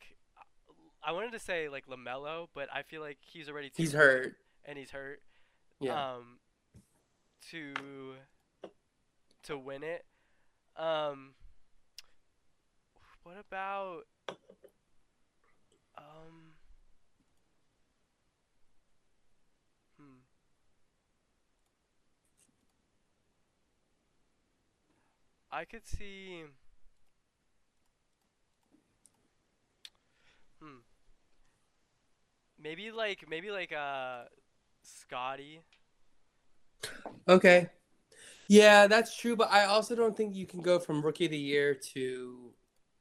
I wanted to say like LaMelo, but I feel like he's already too He's hurt. and he's hurt. Yeah. Um, to to win it. Um, what about um? Hmm. I could see. Hmm. Maybe like maybe like uh, Scottie. Okay. Yeah, that's true, but I also don't think you can go from rookie of the year to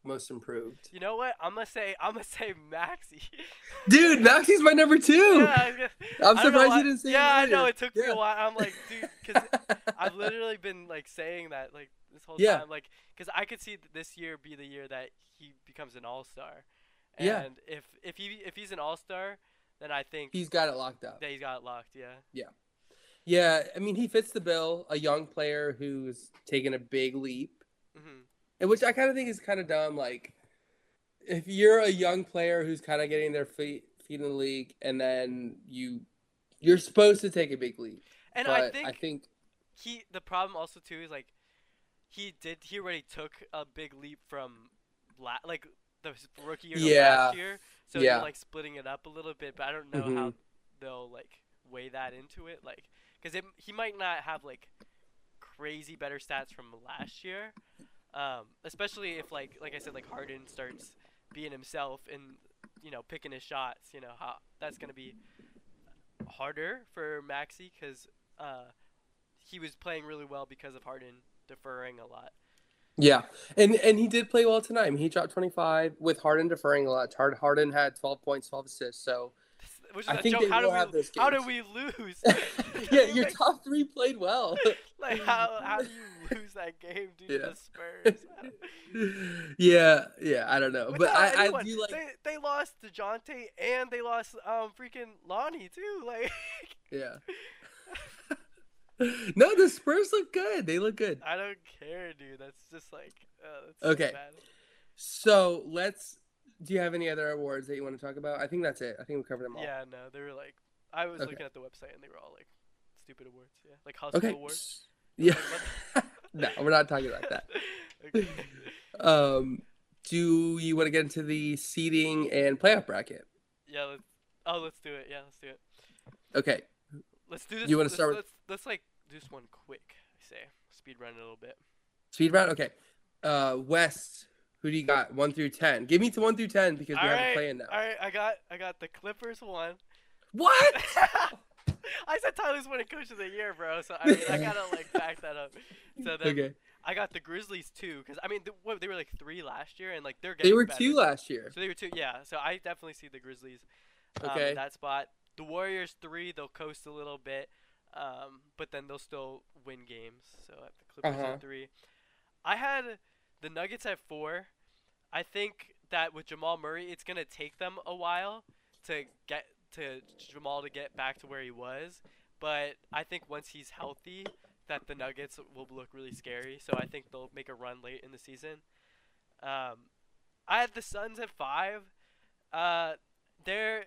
most improved. You know what? I'm gonna say I'm gonna say Maxey. Dude, Maxey's my number two. yeah, I was gonna- I'm I don't know surprised you didn't say Yeah, I know it took me a while. I'm like, dude, because I've literally been like saying that like this whole Yeah. time, like, because I could see this year be the year that he becomes an all star, And Yeah. if if he if he's an all star, then I think He's got it locked up. that he's got it locked. Yeah. Yeah, Yeah. I mean, he fits the bill. A young player who's taken a big leap, hmm and which I kind of think is kind of dumb. Like, if you're a young player who's kind of getting their feet feet in the league, and then you you're supposed to take a big leap. And I think I think he the problem also too is like he did he already took a big leap from la- like the rookie year Yeah. last year so Yeah. they're like splitting it up a little bit but i don't know how Mhm. they'll like weigh that into it like because he might not have like crazy better stats from last year um especially if like like i said like harden starts being himself and you know picking his shots you know how that's gonna be harder for Maxey because uh he was playing really well because of Harden deferring a lot. Yeah, and and he did play well tonight. I mean, he dropped 25 with Harden deferring a lot. Hard Harden had 12 points, 12 assists. So Which is I a think joke. they How have we how did we lose? yeah, your Like- top three played well. like how how do you lose that game due to Yeah. the Spurs? Yeah, yeah, I don't know, but Without I, I anyone. do like they they lost Dejounte and they lost um freaking Lonnie too. Like Yeah. no, the Spurs look good. They look good. I don't care, dude. That's just like uh, that's so Okay. bad. So let's. Do you have any other awards that you want to talk about? I think that's it. I think we covered them all. Yeah, no, they were like I was Okay. looking at the website and they were all like stupid awards. Yeah, like hustle Okay. awards. Yeah. No, we're not talking about that. okay. Um, do you want to get into the seeding and playoff bracket? Yeah. Let's, oh, let's do it. Yeah, let's do it. Okay. Let's do this. You wanna let's- start with- Let's, let's like do this one quick. I say speed run a little bit. Speed round. Okay. Uh, West. Who do you got? One through ten. Give me to one through ten because we all have right. a now. All right. I got I got the Clippers one. What? I said Ty Lue's winning coach of the year, bro. So I mean, I gotta like back that up. So then okay. I got the Grizzlies two because I mean, th- what, they were like three last year, and like they're getting They were better. two last year. So they were two, yeah. So I definitely see the Grizzlies um, Okay. in that spot. The Warriors three, they'll coast a little bit, um, but then they'll still win games. So I have the Clippers Uh-huh. at three. I had the Nuggets at four. I think that with Jamal Murray, it's gonna take them a while to get to Jamal to get back to where he was. But I think once he's healthy, that the Nuggets will look really scary. So I think they'll make a run late in the season. Um, I had the Suns at five. Uh, they're.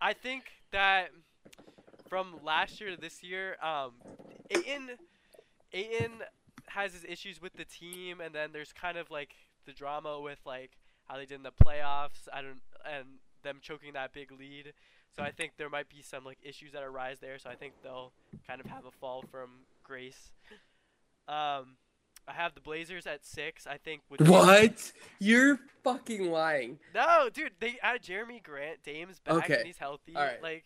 I think that from last year to this year, um, Ayton, Ayton has his issues with the team, and then there's kind of like the drama with like how they did in the playoffs. I don't and them choking that big lead. So I think there might be some like issues that arise there. So I think they'll kind of have a fall from grace. Um, I have the Blazers at six. I think. What? You're fucking lying. no, dude, they added Jerami Grant. Dame's back Okay. and he's healthy. Alright. Like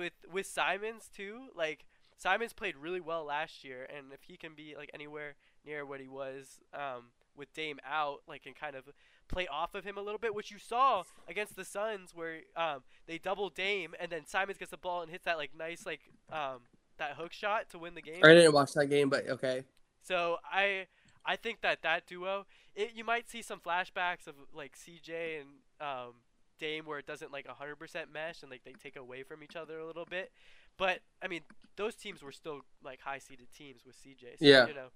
with with Simons too. Like Simons played really well last year, and if he can be like anywhere near what he was um, with Dame out, like and kind of play off of him a little bit, which you saw against the Suns, where um, they double Dame, and then Simons gets the ball and hits that like nice like um, that hook shot to win the game. I didn't watch that game, but okay. So I I think that that duo, it, you might see some flashbacks of like CJ and um, Dame where it doesn't like 100% mesh and like they take away from each other a little bit. But I mean, those teams were still like high seeded teams with CJ. So, Yeah. You know,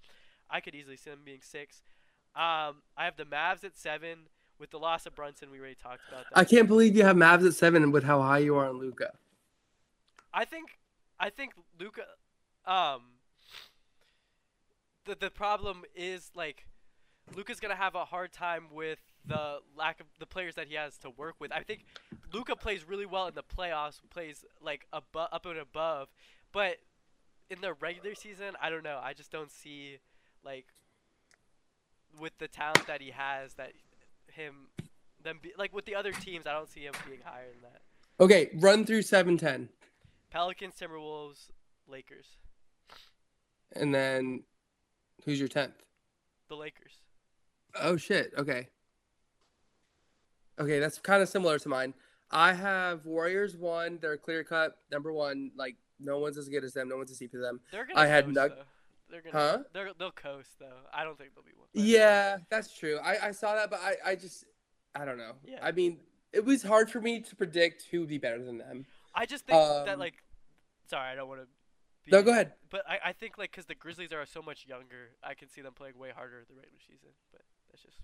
I could easily see them being six. Um, I have the Mavs at seven with the loss of Brunson. We already talked about that. I can't believe you have Mavs at seven with how high you are on Luka. I think I think Luca um the the problem is like Luca's gonna have a hard time with the lack of the players that he has to work with. I think Luka plays really well in the playoffs, plays like above up and above, but in the regular season, I don't know. I just don't see like with the talent that he has that him them be, like with the other teams, I don't see him being higher than that. Okay, run through seven ten, Pelicans, Timberwolves, Lakers. and then who's your tenth? The Lakers. Oh shit. Okay. Okay, that's kind of similar to mine. I have Warriors one. They're clear cut number one. Like no one's as good as them. No one's as deep as them. They're gonna I had coast, Nug- They're gonna Huh? they're, they'll coast though. I don't think they'll be one. Yeah, that's true. I, I saw that, but I, I just I don't know. Yeah. I mean, it was hard for me to predict who would be better than them. I just think that Um, like, sorry, I don't want to. No, go ahead. But I, I think like because the Grizzlies are so much younger, I can see them playing way harder the regular season. But that's just.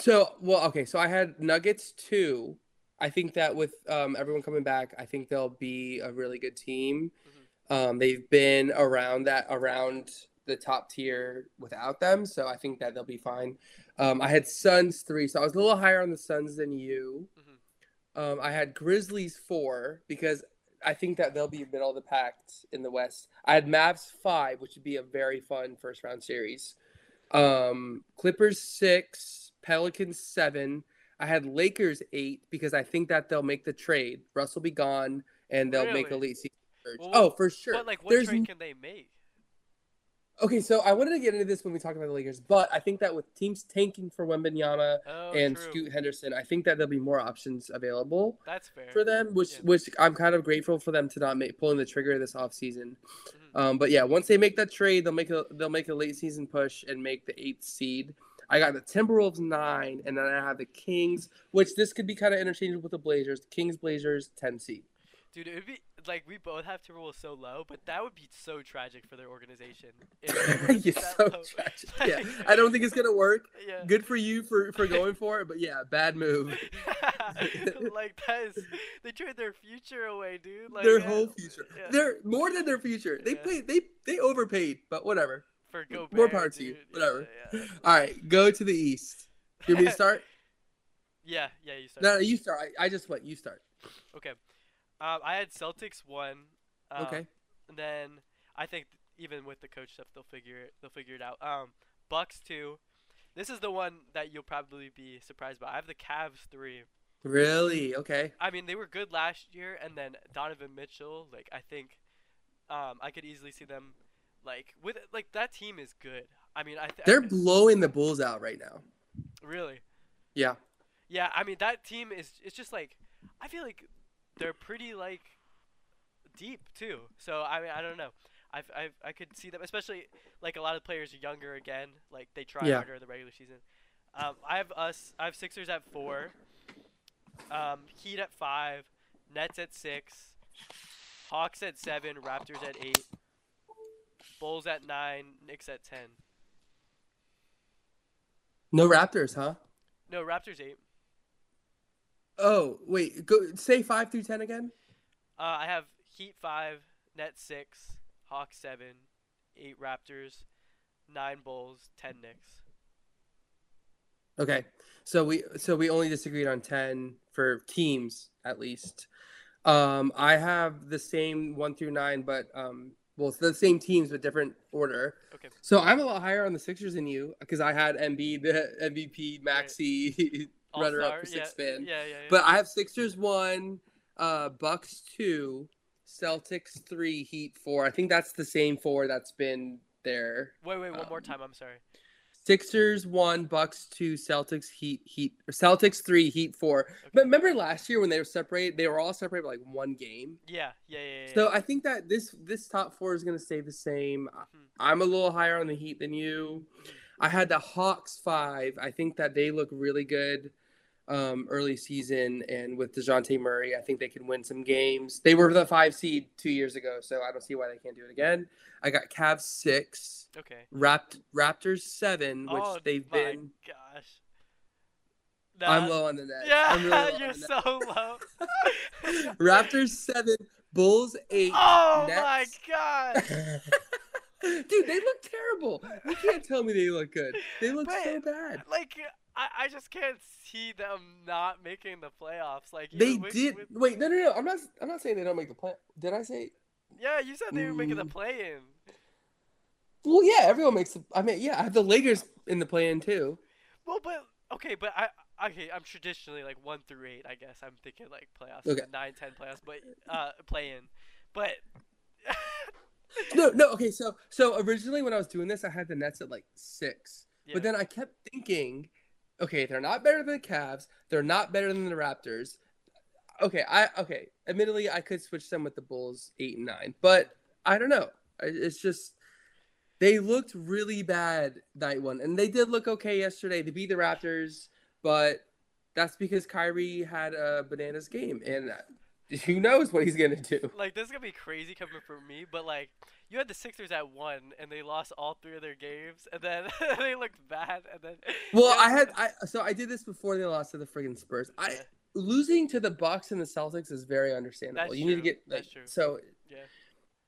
So, well, okay. So I had Nuggets two. I think that with um, everyone coming back, I think they'll be a really good team. Um, they've been around that around the top tier without them, so I think that they'll be fine. Um, I had Suns three, so I was a little higher on the Suns than you. Um, I had Grizzlies four because I think that they'll be middle of the pack in the West. I had Mavs five, which would be a very fun first round series. Um, Clippers six, Pelicans seven. I had Lakers eight because I think that they'll make the trade. Russ will be gone, and they'll make a Really? late season surge. Well, oh, for sure. But like, what There's trade can they make? okay. So I wanted to get into this when we talk about the Lakers, but I think that with teams tanking for Wembanyama Oh, and true. Scoot Henderson, I think that there'll be more options available That's fair. for them, which Yeah. which I'm kind of grateful for them to not make pulling the trigger this offseason. Mhm. Um, but yeah, once they make that trade, they'll make a they'll make a late season push and make the eighth seed. I got the Timberwolves nine, and then I have the Kings, which this could be kind of interchangeable with the Blazers. Kings Blazers ten seed. Dude, it would be like we both have Timberwolves so low, but that would be so tragic for their organization. You're so low. tragic. Yeah, I don't think it's gonna work. Yeah. Good for you for for going for it, but yeah, bad move. like that is they trade their future away, dude. Like their yeah, whole future. yeah. They're more than their future. They Yeah. They they overpaid, but whatever. For more power to you. Whatever. Yeah, yeah. All right, go to the East. You want me to start? yeah, yeah, you start. no, no, you start. I, I just went. You start. Okay. Um, I had Celtics one. Um, Okay. And then I think even with the coach stuff, they'll figure it. They'll figure it out. Um, Bucks two. This is the one that you'll probably be surprised by. I have the Cavs three. Really? Okay. I mean, they were good last year, and then Donovan Mitchell. Like, I think, um, I could easily see them, like, with like that team is good. I mean, I th- They're blowing the Bulls out right now. really. Yeah. Yeah, I mean that team is. It's just like, I feel like they're pretty like deep too. So I mean, I don't know. I've, I've I could see them, especially like a lot of players are younger again. Like they try Yeah. harder in the regular season. Um, I have us. I have Sixers at four. Um, Heat at five. Nets at six. Hawks at seven. Raptors at eight. Bulls at nine. Knicks at ten. No Raptors, huh? No, Raptors eight. Oh wait, go say five through ten again. Uh, I have Heat five, Nets six, Hawks seven, eight Raptors, nine Bulls, ten Knicks. Okay, so we so we only disagreed on ten for teams at least. Um, I have the same one through nine, but um, well, it's the same teams but different order. Okay. So I'm a lot higher on the Sixers than you because I had Embiid, the MVP, Maxey, runner up for yeah, six man. Yeah, yeah, yeah. But I have Sixers one, uh, Bucks two, Celtics three, Heat four. I think that's the same four that's been there. wait, wait, one more um, time. I'm sorry. Sixers one, Bucks two, Celtics Heat Heat or Celtics three, Heat four. But remember last year when they were separated, they were all separated by like one game. Yeah, yeah, yeah. yeah, So yeah. I think that this this top four is gonna stay the same. Mhm. I'm a little higher on the Heat than you. I had the Hawks five. I think that they look really good um, early season, and with Dejounte Murray, I think they can win some games. They were the five seed two years ago, so I don't see why they can't do it again. I got Cavs six, okay. Rapt- Raptors seven, which oh they've been. Oh my been. gosh. I'm low on the net. Yeah, I'm really low you're so low. Raptors seven, Bulls eight. oh my god. Dude, they look terrible. You can't tell me they look good. They look so bad. Like I, I just can't see them not making the playoffs. Like They with- did. with- Wait, no, no, no. I'm not. I'm not saying they don't make the play. Did I say? yeah, you said they were making the Mm. play in. Well, yeah. Everyone makes. The, I mean, yeah. I have the Lakers in the play-in too. Well, but okay, but I okay, I'm traditionally like one through eight. I guess I'm thinking like playoffs, Okay. okay. nine, ten playoffs, but uh, play in. But No, no. Okay, so so originally when I was doing this, I had the Nets at like six, yeah. but then I kept thinking, okay, they're not better than the Cavs. They're not better than the Raptors. Okay, I okay. Admittedly, I could switch them with the Bulls eight and nine, but I don't know. It's just They looked really bad night one, and they did look okay yesterday. They beat the Raptors, but that's because Kyrie had a bananas game, and who knows what he's gonna do. Like this is gonna be crazy coming from me, but like you had the Sixers at one, and they lost all three of their games, and then they looked bad, and then. Well, I had I so I did this before they lost to the friggin' Spurs. I losing to the Bucks and the Celtics is very understandable. That's you need to true. get That's like, true. so Yeah.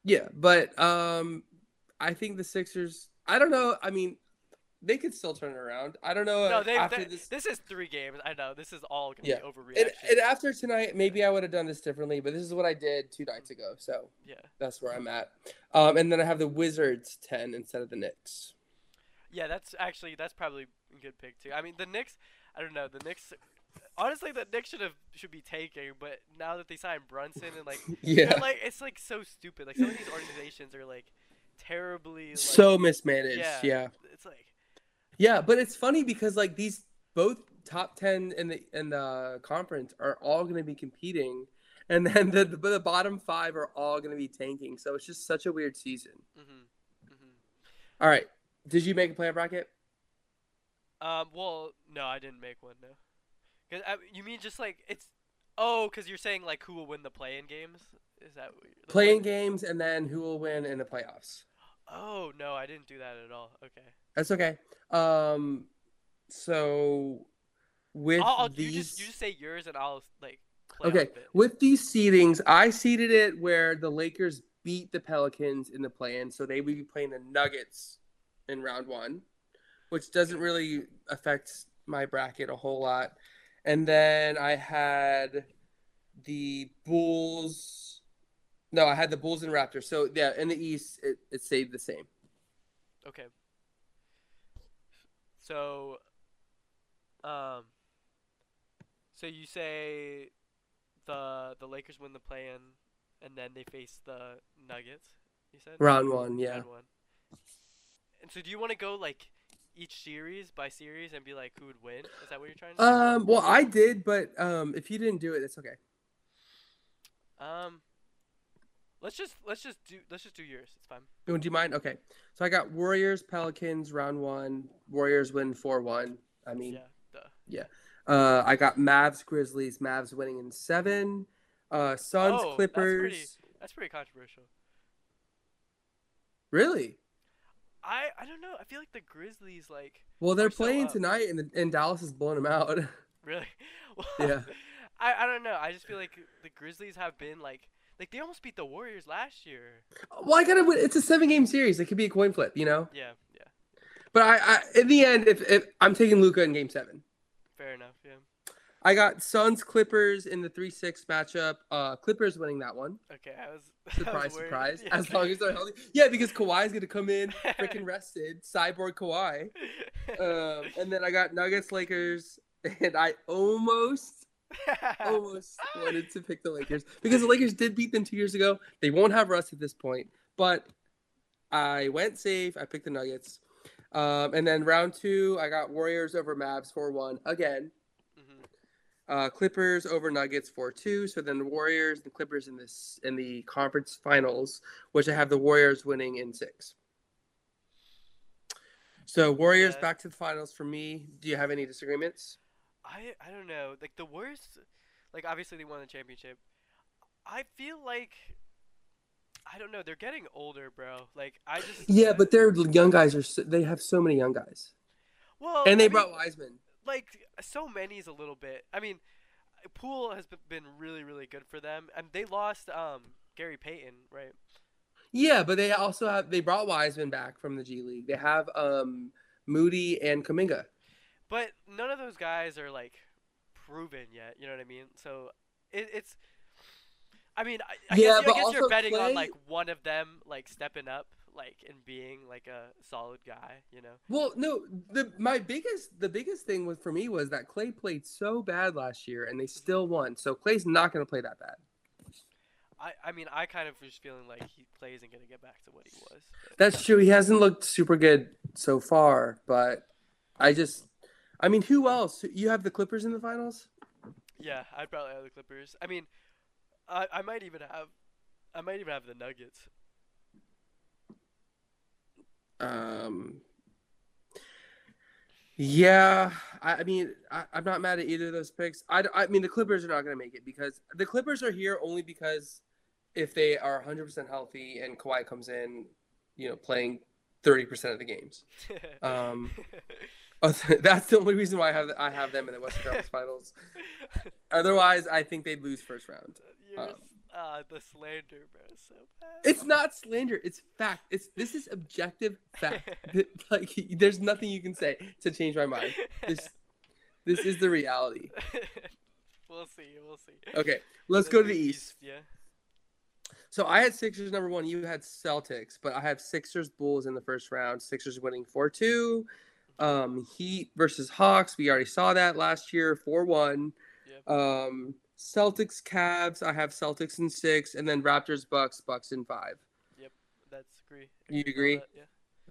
yeah, but um, I think the Sixers. I don't know. I mean, they could still turn it around. I don't know. No, uh, they, after they- this. this is three games. I know this is all gonna Yeah. be And, overreaction. and after tonight, maybe I would have done this differently, but this is what I did two nights ago. So yeah, that's where I'm at. Um, and then I have the Wizards ten instead of the Knicks. yeah. That's actually that's probably a good pick too. I mean, the Knicks. I don't know. The Knicks. Honestly, the Knicks should have should be taking, but now that they signed Brunson and like, Yeah, like it's like so stupid. Like some of these organizations are like terribly like, so mismanaged. yeah, yeah. It's like Yeah, but it's funny because like these both top ten in the in the conference are all going to be competing, and then the the, the bottom five are all going to be tanking. So it's just such a weird season. hmm hmm All right, did you make a player bracket? Um. Well, no, I didn't make one. No. Cause I, you mean just like it's. Oh, cause you're saying like who will win the play-in games? Is that Play-in games and then who will win in the playoffs. Oh no, I didn't do that at all. Okay. That's okay. Um, so with I'll, I'll these, you just you just say yours and I'll like. Okay, with these seedings, I seeded it where the Lakers beat the Pelicans in the play-in, so they would be playing the Nuggets in round one, which doesn't really affect my bracket a whole lot. And then I had the Bulls. No, I had the Bulls and Raptors. So yeah, in the East, it, it stayed the same. Okay. So, um, so you say the the Lakers win the play-in, and then they face the Nuggets. You said Round one, yeah. Round one. And so, do you want to go like each series by series and be like who would win? Is that what you're trying to say? Um, well, I did, but um, if you didn't do it, it's okay. Um, let's just let's just do let's just do yours. It's fine. Do you mind? Okay. So I got Warriors, Pelicans, round one. Warriors win 4 1. I mean, Yeah. Duh. uh, I got Mavs, Grizzlies, Mavs winning in seven. Uh, Suns, Oh, that's Clippers. pretty- That's pretty controversial. Really? I I don't know. I feel like the Grizzlies like Well, they're Or so playing tonight, and, and Dallas is blowing them out. really. well, Yeah. I I don't know. I just feel like the Grizzlies have been like like they almost beat the Warriors last year. well, I gotta win. It's a seven game series. It could be a coin flip, you know. Yeah. Yeah. But I, I in the end, if, if I'm taking Luka in game seven, Fair enough. Yeah. I got Suns, Clippers in the three six matchup. Uh, Clippers winning that one. Okay. I was I was Surprise, surprise. Yeah. As long as they're healthy. Yeah, because Kawhi's gonna come in freaking rested, cyborg Kawhi. Um, and then I got Nuggets, Lakers, and I almost, almost wanted to pick the Lakers because the Lakers did beat them two years ago. They won't have Russ at this point, but I went safe. I picked the Nuggets. Um, and then round two, I got Warriors over Mavs 4 1 again. Mhm. Uh, Clippers over Nuggets 4 2. So then the Warriors and Clippers in this in the conference finals, which I have the Warriors winning in six. So Warriors Yeah. back to the finals for me. Do you have any disagreements? I I don't know. Like the worst. Like obviously they won the championship. I feel like. I don't know. They're getting older, bro. Like I just. Yeah, but their young guys are so, they have so many young guys, well, and they I mean, brought Wiseman. like so many is a little bit. I mean, Poole has been really really good for them, and they lost um Gary Payton, right? Yeah, but they also have they brought Wiseman back from the G League. They have um Moody and Kuminga. But none of those guys are like proven yet. You know what I mean? So it, it's. I mean, I, I Yeah, guess, I but guess you're also betting on like one of them like stepping up, like and being like a solid guy. You know? Well, no, the my biggest the biggest thing was for me was that Clay played so bad last year and they still won. So Clay's not going to play that bad. I I mean, I kind of was feeling like he plays and gonna get back to what he was. but- That's true. He hasn't looked super good so far, but I just I mean, who else? You have the Clippers in the finals? Yeah, I'd probably have the Clippers. I mean, I I might even have, I might even have the Nuggets. Um, yeah, I, I mean, I, I'm not mad at either of those picks. I, I mean, the Clippers are not going to make it because the Clippers are here only because if they are 100% healthy and Kawhi comes in, you know, playing 30% of the games. Um, that's the only reason why I have I have them in the Western Conference Finals. Otherwise, I think they'd lose first round. Um, uh, the slander, bro, so bad. It's not slander. It's fact. It's this is objective fact. Like there's nothing you can say to change my mind. This this is the reality. we'll see. We'll see. Okay, let's go to the East. Yeah. So I had Sixers number one. You had Celtics, but I have Sixers Bulls in the first round. Sixers winning four two. Um, Heat versus Hawks. We already saw that last year, four one. Yep. Um, Celtics Cavs. I have Celtics in six, and then Raptors Bucks Bucks in five. Yep, That's agree. You agree? that, Yeah.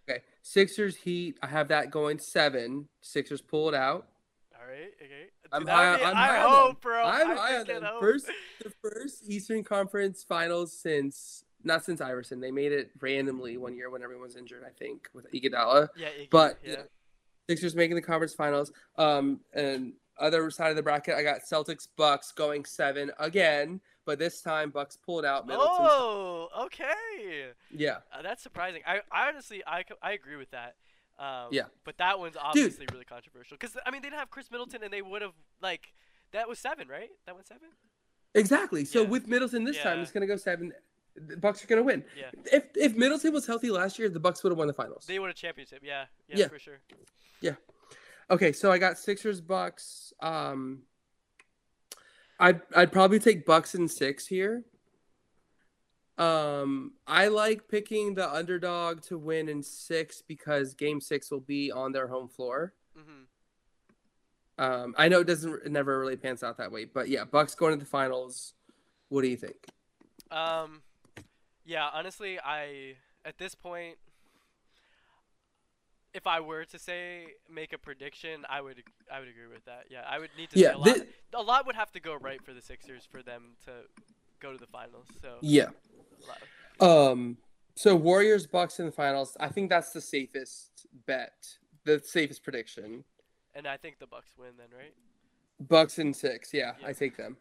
Okay, Sixers Heat. I have that going seven. Sixers pull it out. All right. Okay. I'm Dude, that'd high- be- I'm I high hope, them. bro. I'm I high on them. hope. First, the first Eastern Conference Finals since not since Iverson. They made it randomly one year when everyone was injured. I think with Iguodala. Yeah. But yeah. yeah. Sixers making the conference finals. Um, and other side of the bracket, I got Celtics Bucks going seven again, but this time Bucks pulled out. Middleton. Oh, okay. Yeah, Uh, that's surprising. I, I honestly, I, I agree with that. Um, Yeah. But that one's obviously really controversial because I mean they didn't have Khris Middleton and they would have like that was seven, right? That went seven. exactly. So Yeah. with Middleton this time, it's gonna go seven. The Bucks are gonna win. Yeah. If if Middleton was healthy last year, the Bucks would have won the finals. They won a championship. Yeah. Yeah. Yeah. For sure. Yeah. Okay, so I got Sixers Bucks. Um, I'd I'd probably take Bucks in six here. Um, I like picking the underdog to win in six because Game Six will be on their home floor. Mm-hmm. Um, I know it doesn't it never really pans out that way, but yeah, Bucks going to the finals. What do you think? Um, yeah. Honestly, I at this point, if I were to say make a prediction, I would I would agree with that. Yeah, I would need to. Yeah, a lot. thi- a lot would have to go right for the Sixers for them to go to the finals. So. yeah. Um, so Warriors Bucks in the finals. I think that's the safest bet, the safest prediction. And I think the Bucks win then, right? Bucks in six. Yeah, Yeah. I take them.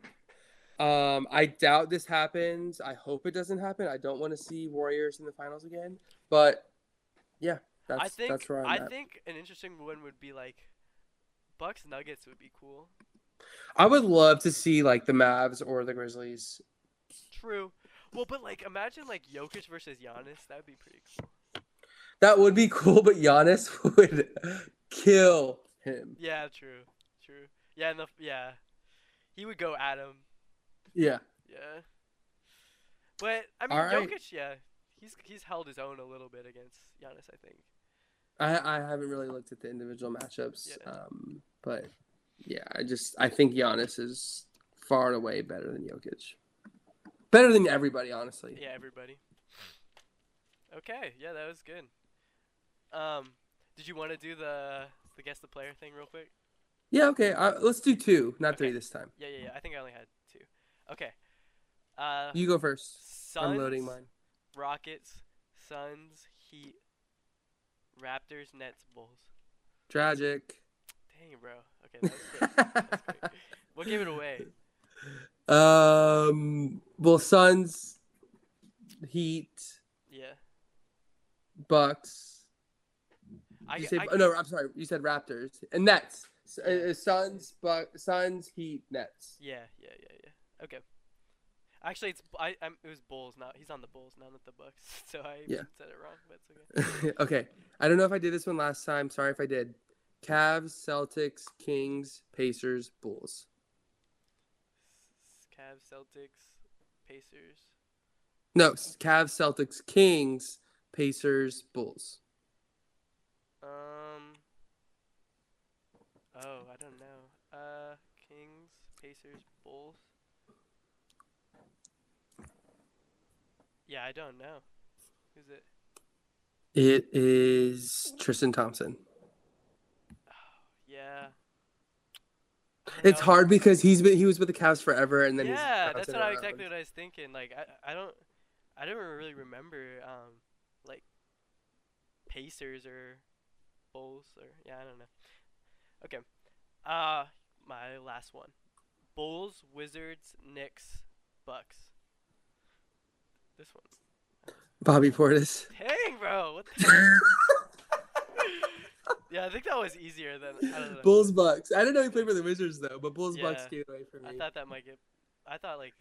Um, I doubt this happens. I hope it doesn't happen. I don't want to see Warriors in the finals again. But yeah, that's I think that's where I'm I at. think an interesting one would be like Bucks Nuggets would be cool. I would love to see like the Mavs or the Grizzlies. True. Well, but like imagine like Jokic versus Giannis. That would be pretty cool. That would be cool, but Giannis would kill him. Yeah, true. True. Yeah, the yeah, he would go at him. Yeah. Yeah. But I mean, All right. Jokic, yeah, he's he's held his own a little bit against Giannis, I think. I, I haven't really looked at the individual matchups. Yeah. Um, but yeah, I just I think Giannis is far and away better than Jokic. Better than everybody, honestly. Yeah, everybody. Okay, yeah, that was good. Um, did you want to do the the guess the player thing real quick? Yeah, okay. Uh, let's do two, not three this time. Yeah, yeah, yeah. I think I only had. Okay. Uh, You go first. Suns, I'm loading mine. Rockets, Suns, Heat, Raptors, Nets, Bulls. Tragic. Dang, bro. Okay, that was great. That's great. What gave it away? um. Well, Suns, Heat, Yeah. Bucks. I, You say, I, oh, no, I'm sorry. You said Raptors and Nets. S- uh, Suns, Buck, Suns, Heat, Nets. Yeah, yeah, yeah, yeah. Okay. Actually, it's I. I'm, it was Bulls. Not he's on the Bulls, not the Bucks. So I Yeah. said it wrong, but it's okay. okay. I don't know if I did this one last time. Sorry if I did. Cavs, Celtics, Kings, Pacers, Bulls. Cavs, Celtics, Pacers. No, Cavs, Celtics, Kings, Pacers, Bulls. Um. Oh, I don't know. Uh, Kings, Pacers, Bulls. Yeah, I don't know. Who's it? It is Tristan Thompson. Oh, Yeah. It's know. hard because he's been he was with the Cavs forever, and then he's yeah, that's not around. exactly what I was thinking. Like, I, I don't, I don't really remember, um, like, Pacers or Bulls or yeah, I don't know. Okay. Uh my last one. Bulls, Wizards, Knicks, Bucks. This one. Bobby Portis. Dang, bro. What the Yeah, I think that was easier than I don't know. Bulls Bucks. I didn't know he played for the Wizards though, but Bulls Bucks Yeah. came away from me. I thought that might get I thought like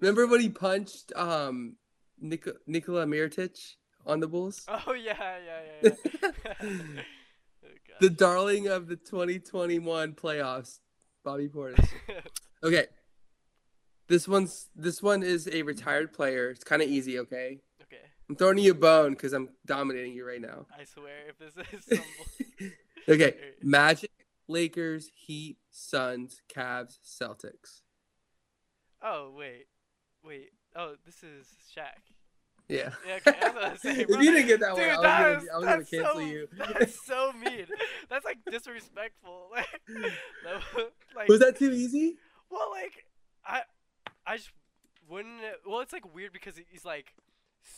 Remember when he punched um Nik- Nikola Mirotic on the Bulls? Oh yeah, yeah, yeah, yeah. oh, the darling of the 2021 playoffs, Bobby Portis. Okay. This one's this one is a retired player. It's kind of easy, okay? okay, I'm throwing you a bone because I'm dominating you right now. I swear if this is some Okay, Magic, Lakers, Heat, Suns, Cavs, Celtics. Oh wait, wait. Oh, this is Shaq. Yeah. Yeah, okay, I was gonna if you didn't get that Dude, one, I was, that gonna, I was gonna cancel so, you. That's so mean. That's like disrespectful. Like Was that too easy? well, like I, I just wouldn't. Well, it's like weird because he's like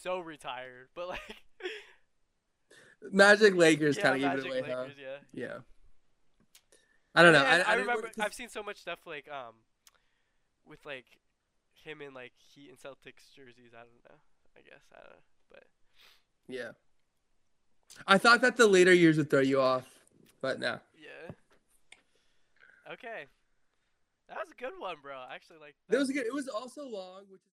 so retired, but like Magic, Lakers yeah, kind of gave it away, huh? Yeah. Yeah. I don't know. I, I, I, remember 'cause- I've seen so much stuff like um, with like him in like Heat and Celtics jerseys. I don't know. I guess I don't know, but Yeah. I thought that the later years would throw you off, but no. yeah. Okay, that was a good one, bro. Actually, like It was good. It was also long, which is